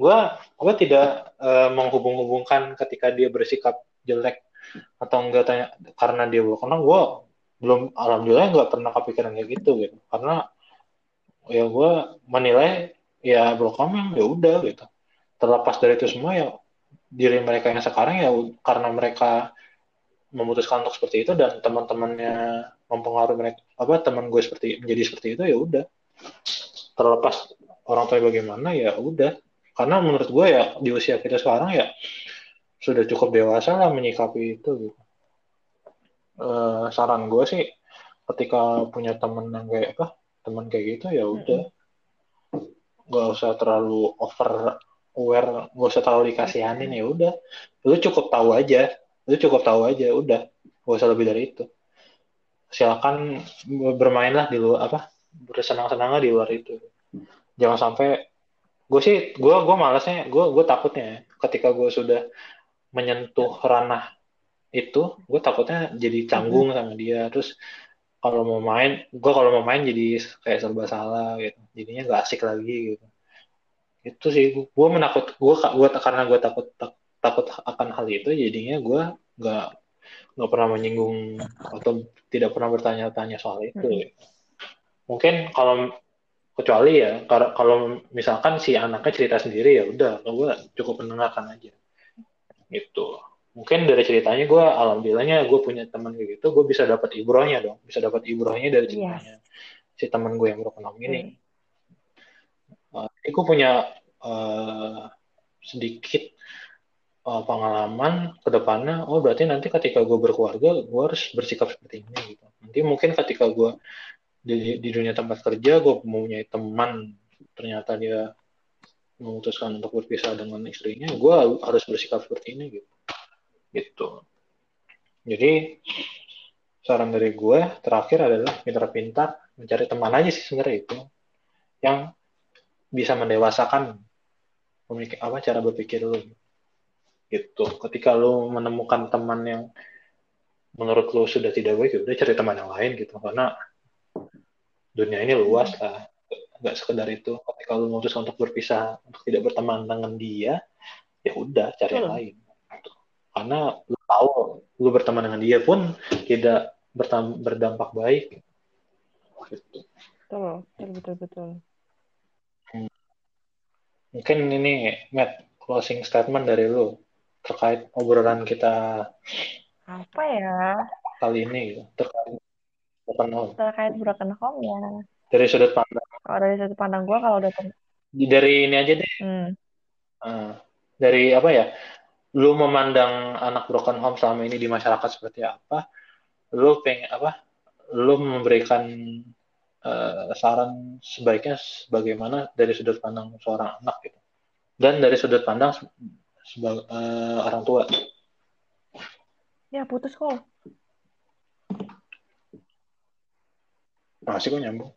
gue gue tidak uh, menghubung-hubungkan ketika dia bersikap jelek atau enggak tanya karena dia home gue belum alhamdulillah nggak pernah kepikiran kayak gitu gitu. Karena ya gue menilai ya home ya udah gitu. Terlepas dari itu semua ya diri mereka yang sekarang ya karena mereka memutuskan untuk seperti itu dan teman-temannya mempengaruhi mereka apa teman gue seperti menjadi seperti itu ya udah. Terlepas orang tua bagaimana ya udah karena menurut gue ya di usia kita sekarang ya sudah cukup dewasa lah menyikapi itu gitu. Uh, saran gue sih ketika punya temen yang kayak apa teman kayak gitu ya udah. Nggak usah terlalu over aware nggak usah terlalu dikasihanin ya udah. Lu cukup tahu aja lu cukup tahu aja udah. Gak usah lebih dari itu. Silakan bermainlah di luar apa bersenang-senangnya di luar itu. Jangan sampai gue sih gue gue malasnya gue gue takutnya ketika gue sudah menyentuh ranah itu gue takutnya jadi canggung sama dia. Terus kalau mau main gue kalau mau main jadi kayak serba salah gitu. Jadinya nggak asik lagi gitu. Itu sih gue menakut gue gue karena gue takut tak, takut akan hal itu jadinya gue nggak nggak pernah menyinggung atau tidak pernah bertanya-tanya soal itu Mm-hmm. mungkin kalau kecuali ya kalau misalkan si anaknya cerita sendiri ya udah gue cukup mendengarkan aja. Gitu. Mungkin dari ceritanya gue alhamdulillahnya gue punya teman kayak gitu gue bisa dapat ibrohnya dong. Bisa dapat ibrohnya dari ceritanya. Yes. si teman gue yang broken home ini. Hmm. uh, gue punya uh, sedikit uh, pengalaman ke depannya. Oh berarti nanti ketika gue berkeluarga gue harus bersikap seperti ini gitu. Nanti mungkin ketika gue di, di dunia tempat kerja gue mempunyai teman. Ternyata dia memutuskan untuk berpisah dengan istrinya gue harus bersikap seperti ini gitu. Gitu. Jadi saran dari gue terakhir adalah pintar-pintar mencari teman aja sih sebenarnya itu yang bisa mendewasakan memiliki apa cara berpikir lu. Gitu. Ketika lu menemukan teman yang menurut lu sudah tidak baik ya udah cari teman yang lain gitu. Karena dunia ini luas lah. Nggak sekedar itu. Ketika lu memutus untuk berpisah untuk tidak berteman dengan dia ya udah cari yang lain. Karena lu tahu lu berteman dengan dia pun tidak berdampak baik. Gitu. betul betul betul betul. Hmm. mungkin ini Matt closing statement dari lu terkait obrolan kita apa ya? kali ini gitu, terkait broken home. Terkait broken home ya. Dari sudut pandang. Kalau dari sudut pandang gue kalau udah dari ini aja deh. Hmm. uh, dari apa ya? Lu memandang anak broken home selama ini di masyarakat seperti apa? Lu pengen apa? Lu memberikan uh, saran sebaiknya bagaimana dari sudut pandang seorang anak gitu. Dan dari sudut pandang sebagai uh, orang tua. Ya putus kok masih kok nyambung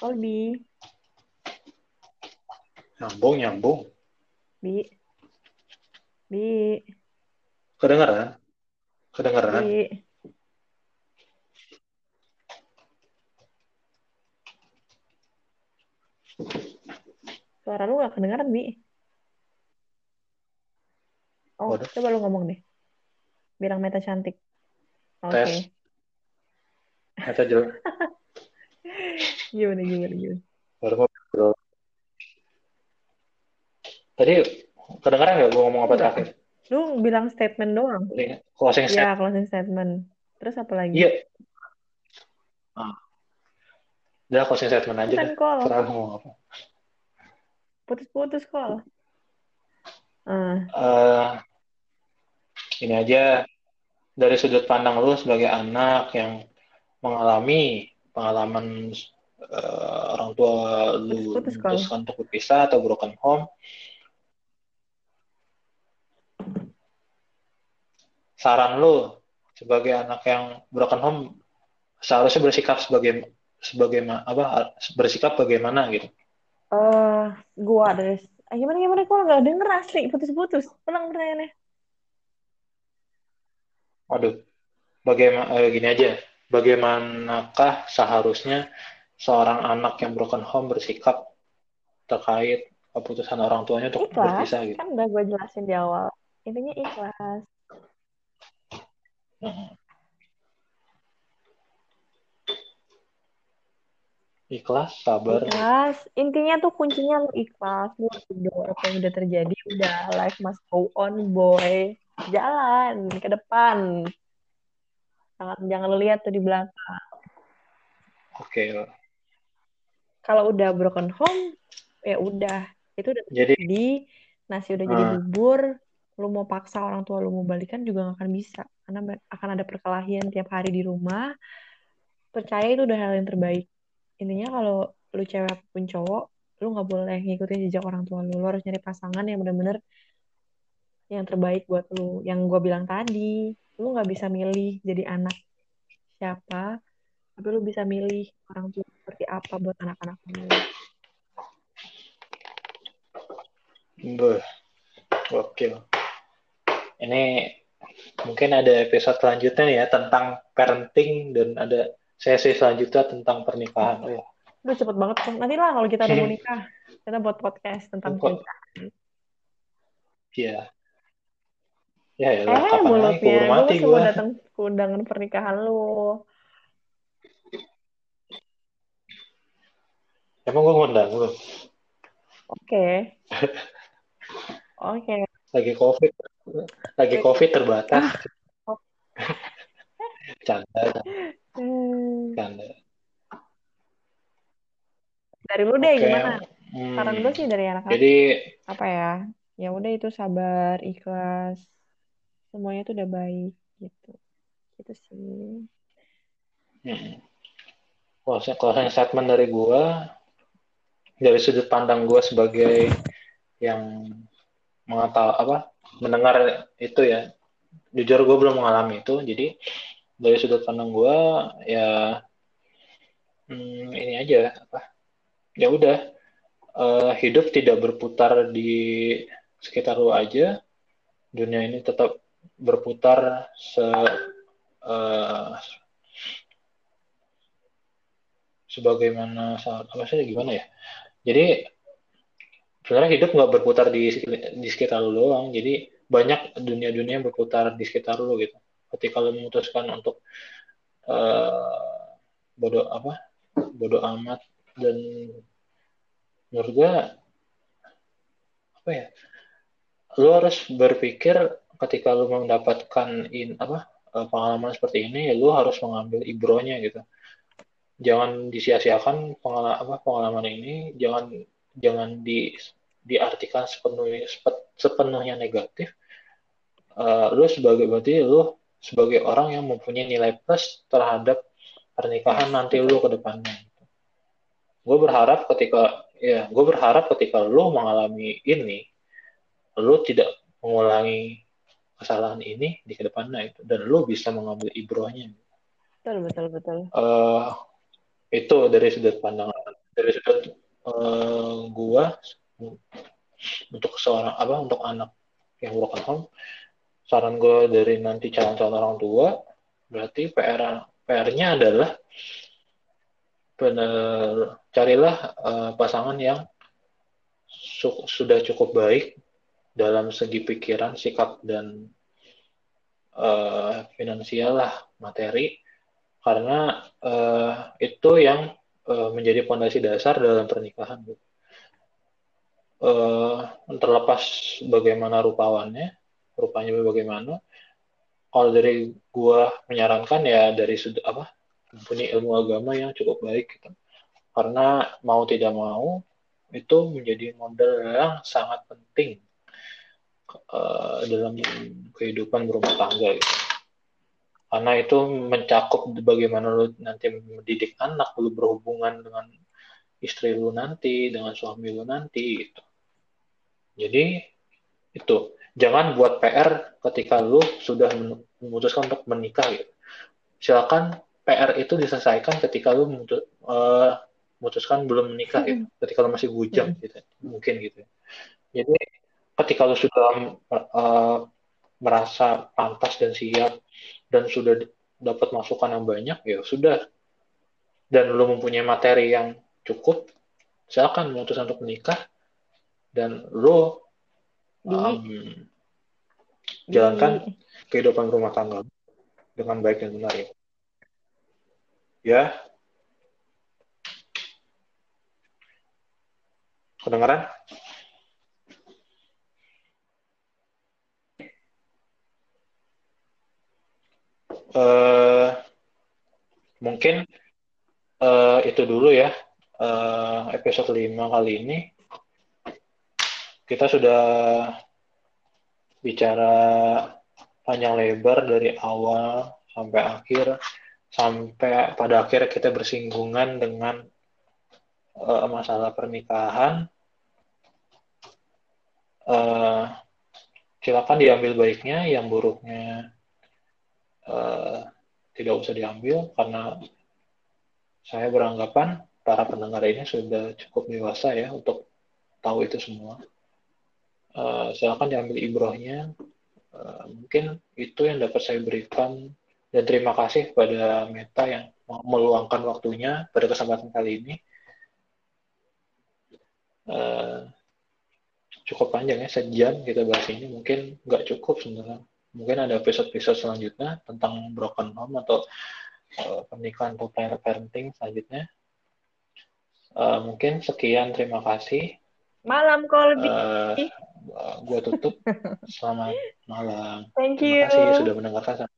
Kolbi Nyambung, nyambung. Bi. Bi. Kedengeran? Kedengeran? Bi. Suara lu gak kedengeran, Bi. Oh, Waduh. coba lu ngomong deh. Bilang Meta cantik. Oke. Okay. Meta jelek. gimana, gimana, gimana? Baru ngobrol. Tadi kedengaran nggak gue ngomong apa Enggak. terakhir? Lu bilang statement doang. Closing statement. Iya, closing statement. Terus apa lagi? Iya. Ah. Udah closing statement aja deh. Call. Terlalu ngomong apa. Putus-putus call. Uh. Uh, ini aja dari sudut pandang lu sebagai anak yang mengalami pengalaman uh, orang tua lu memutuskan untuk berpisah atau broken home saran lu sebagai anak yang broken home seharusnya bersikap sebagai sebagai apa bersikap bagaimana gitu? Eh, uh, gua dari eh, gimana gimana gua nggak denger asli putus-putus. Ulang pertanyaannya. Waduh, bagaimana eh, gini aja. Bagaimanakah seharusnya seorang anak yang broken home bersikap terkait keputusan orang tuanya untuk ikhlas. berpisah gitu? Kan udah gue jelasin di awal. Intinya ikhlas. Ikhlas, sabar. Ikhlas. Intinya tuh kuncinya lu ikhlas. Lu udah apa yang udah terjadi, udah life must go on, boy. Jalan ke depan. Jangan jangan lu lihat tuh di belakang. Oke. Okay. Kalau udah broken home, ya udah. Itu udah jadi, jadi nasi udah uh, jadi bubur, lu mau paksa orang tua lu mau balikan juga gak akan bisa karena akan ada perkelahian tiap hari di rumah percaya itu udah hal yang terbaik intinya kalau lu cewek pun cowok lu nggak boleh ngikutin jejak orang tua lu lu harus nyari pasangan yang bener-bener yang terbaik buat lu yang gue bilang tadi lu nggak bisa milih jadi anak siapa tapi lu bisa milih orang tua seperti apa buat anak-anak lu Beuh, oke ini mungkin ada episode selanjutnya ya tentang parenting dan ada sesi selanjutnya tentang pernikahan. Oh, ya. Udah cepet banget. Nanti lah kalau kita udah mau nikah, kita buat podcast tentang pernikahan. Iya. Ya, ya, eh, kapan mulutnya. Gue masih mau datang ke undangan pernikahan lu. Emang gue ngundang lu? Oke. Oke. Lagi COVID, lagi COVID terbatas. Ah. Canda, Hmm. canda. Dari lu deh Oke, gimana? hmm, Saran gue sih dari anak-anak jadi apa ya? Ya udah itu sabar, ikhlas. Semuanya tuh udah baik gitu. Gitu sih. hmm, kalau statement dari gua dari sudut pandang gua sebagai yang mengetahui apa mendengar itu ya jujur gue belum mengalami itu jadi dari sudut pandang gue ya hmm, ini aja apa ya udah uh, hidup tidak berputar di sekitar lu aja dunia ini tetap berputar se uh, sebagaimana apa sih gimana ya? Jadi sebenarnya hidup nggak berputar di di sekitar lu doang. Jadi banyak dunia-dunia yang berputar di sekitar lu gitu. Ketika lu memutuskan untuk uh, bodoh apa bodoh amat dan menurut gue apa ya lu harus berpikir ketika lu mendapatkan in apa eh, pengalaman seperti ini ya lu harus mengambil ibronya gitu. Jangan disia-siakan pengalaman pengalaman ini jangan jangan di diartikan sepenuhnya sepenuhnya negatif. Uh, lu sebagai berarti lu sebagai orang yang mempunyai nilai plus terhadap pernikahan nanti lu ke depannya. Gue berharap ketika ya gue berharap ketika lu mengalami ini lu tidak mengulangi kesalahan ini di ke depannya itu. Dan lu bisa mengambil ibrohnya. Betul betul betul. Uh, itu dari sudut pandang dari sudut uh, gua untuk seorang apa untuk anak yang broken home saran gue dari nanti calon-calon orang tua berarti PR PR-nya adalah benar carilah uh, pasangan yang su sudah cukup baik dalam segi pikiran, sikap dan uh, finansial lah materi karena uh, itu yang uh, menjadi fondasi dasar dalam pernikahan Uh, terlepas bagaimana rupawannya, rupanya bagaimana. Kalau dari gua menyarankan ya dari sudut apa punya ilmu agama yang cukup baik gitu. Karena mau tidak mau itu menjadi modal yang sangat penting uh, dalam kehidupan berumah tangga gitu. Karena itu mencakup bagaimana lu nanti mendidik anak lu berhubungan dengan istri lu nanti dengan suami lu nanti gitu. Jadi itu. Jangan buat PR ketika lu sudah memutuskan untuk menikah gitu. Silakan PR itu diselesaikan ketika lu uh, memutuskan belum menikah gitu. Ketika lu masih bujang gitu. Mungkin gitu. Jadi ketika lu sudah uh, merasa pantas dan siap dan sudah dapat masukan yang banyak ya sudah. Dan lo mempunyai materi yang cukup silakan memutuskan untuk menikah. Dan lo um, jalankan kehidupan rumah tangga dengan baik dan benar ya. Ya. Kedengaran uh, mungkin uh, itu dulu ya. Uh, episode 5 kali ini. Kita sudah bicara panjang lebar dari awal sampai akhir. Sampai pada akhir kita bersinggungan dengan uh, masalah pernikahan. Uh, silakan diambil baiknya yang buruknya uh, tidak usah diambil karena saya beranggapan para pendengar ini sudah cukup dewasa ya untuk tahu itu semua. Uh, silakan diambil ibrohnya. Uh, mungkin itu yang dapat saya berikan dan terima kasih pada Meta yang meluangkan waktunya pada kesempatan kali ini. Uh, cukup panjang ya sejam kita bahas ini mungkin nggak cukup sebenarnya mungkin ada episode-episode selanjutnya tentang broken home atau uh, pernikahan atau parenting selanjutnya. Uh, mungkin sekian, terima kasih. Malam kalau lebih. Uh, gue tutup. Selamat malam. Thank Terima you. kasih sudah mendengarkan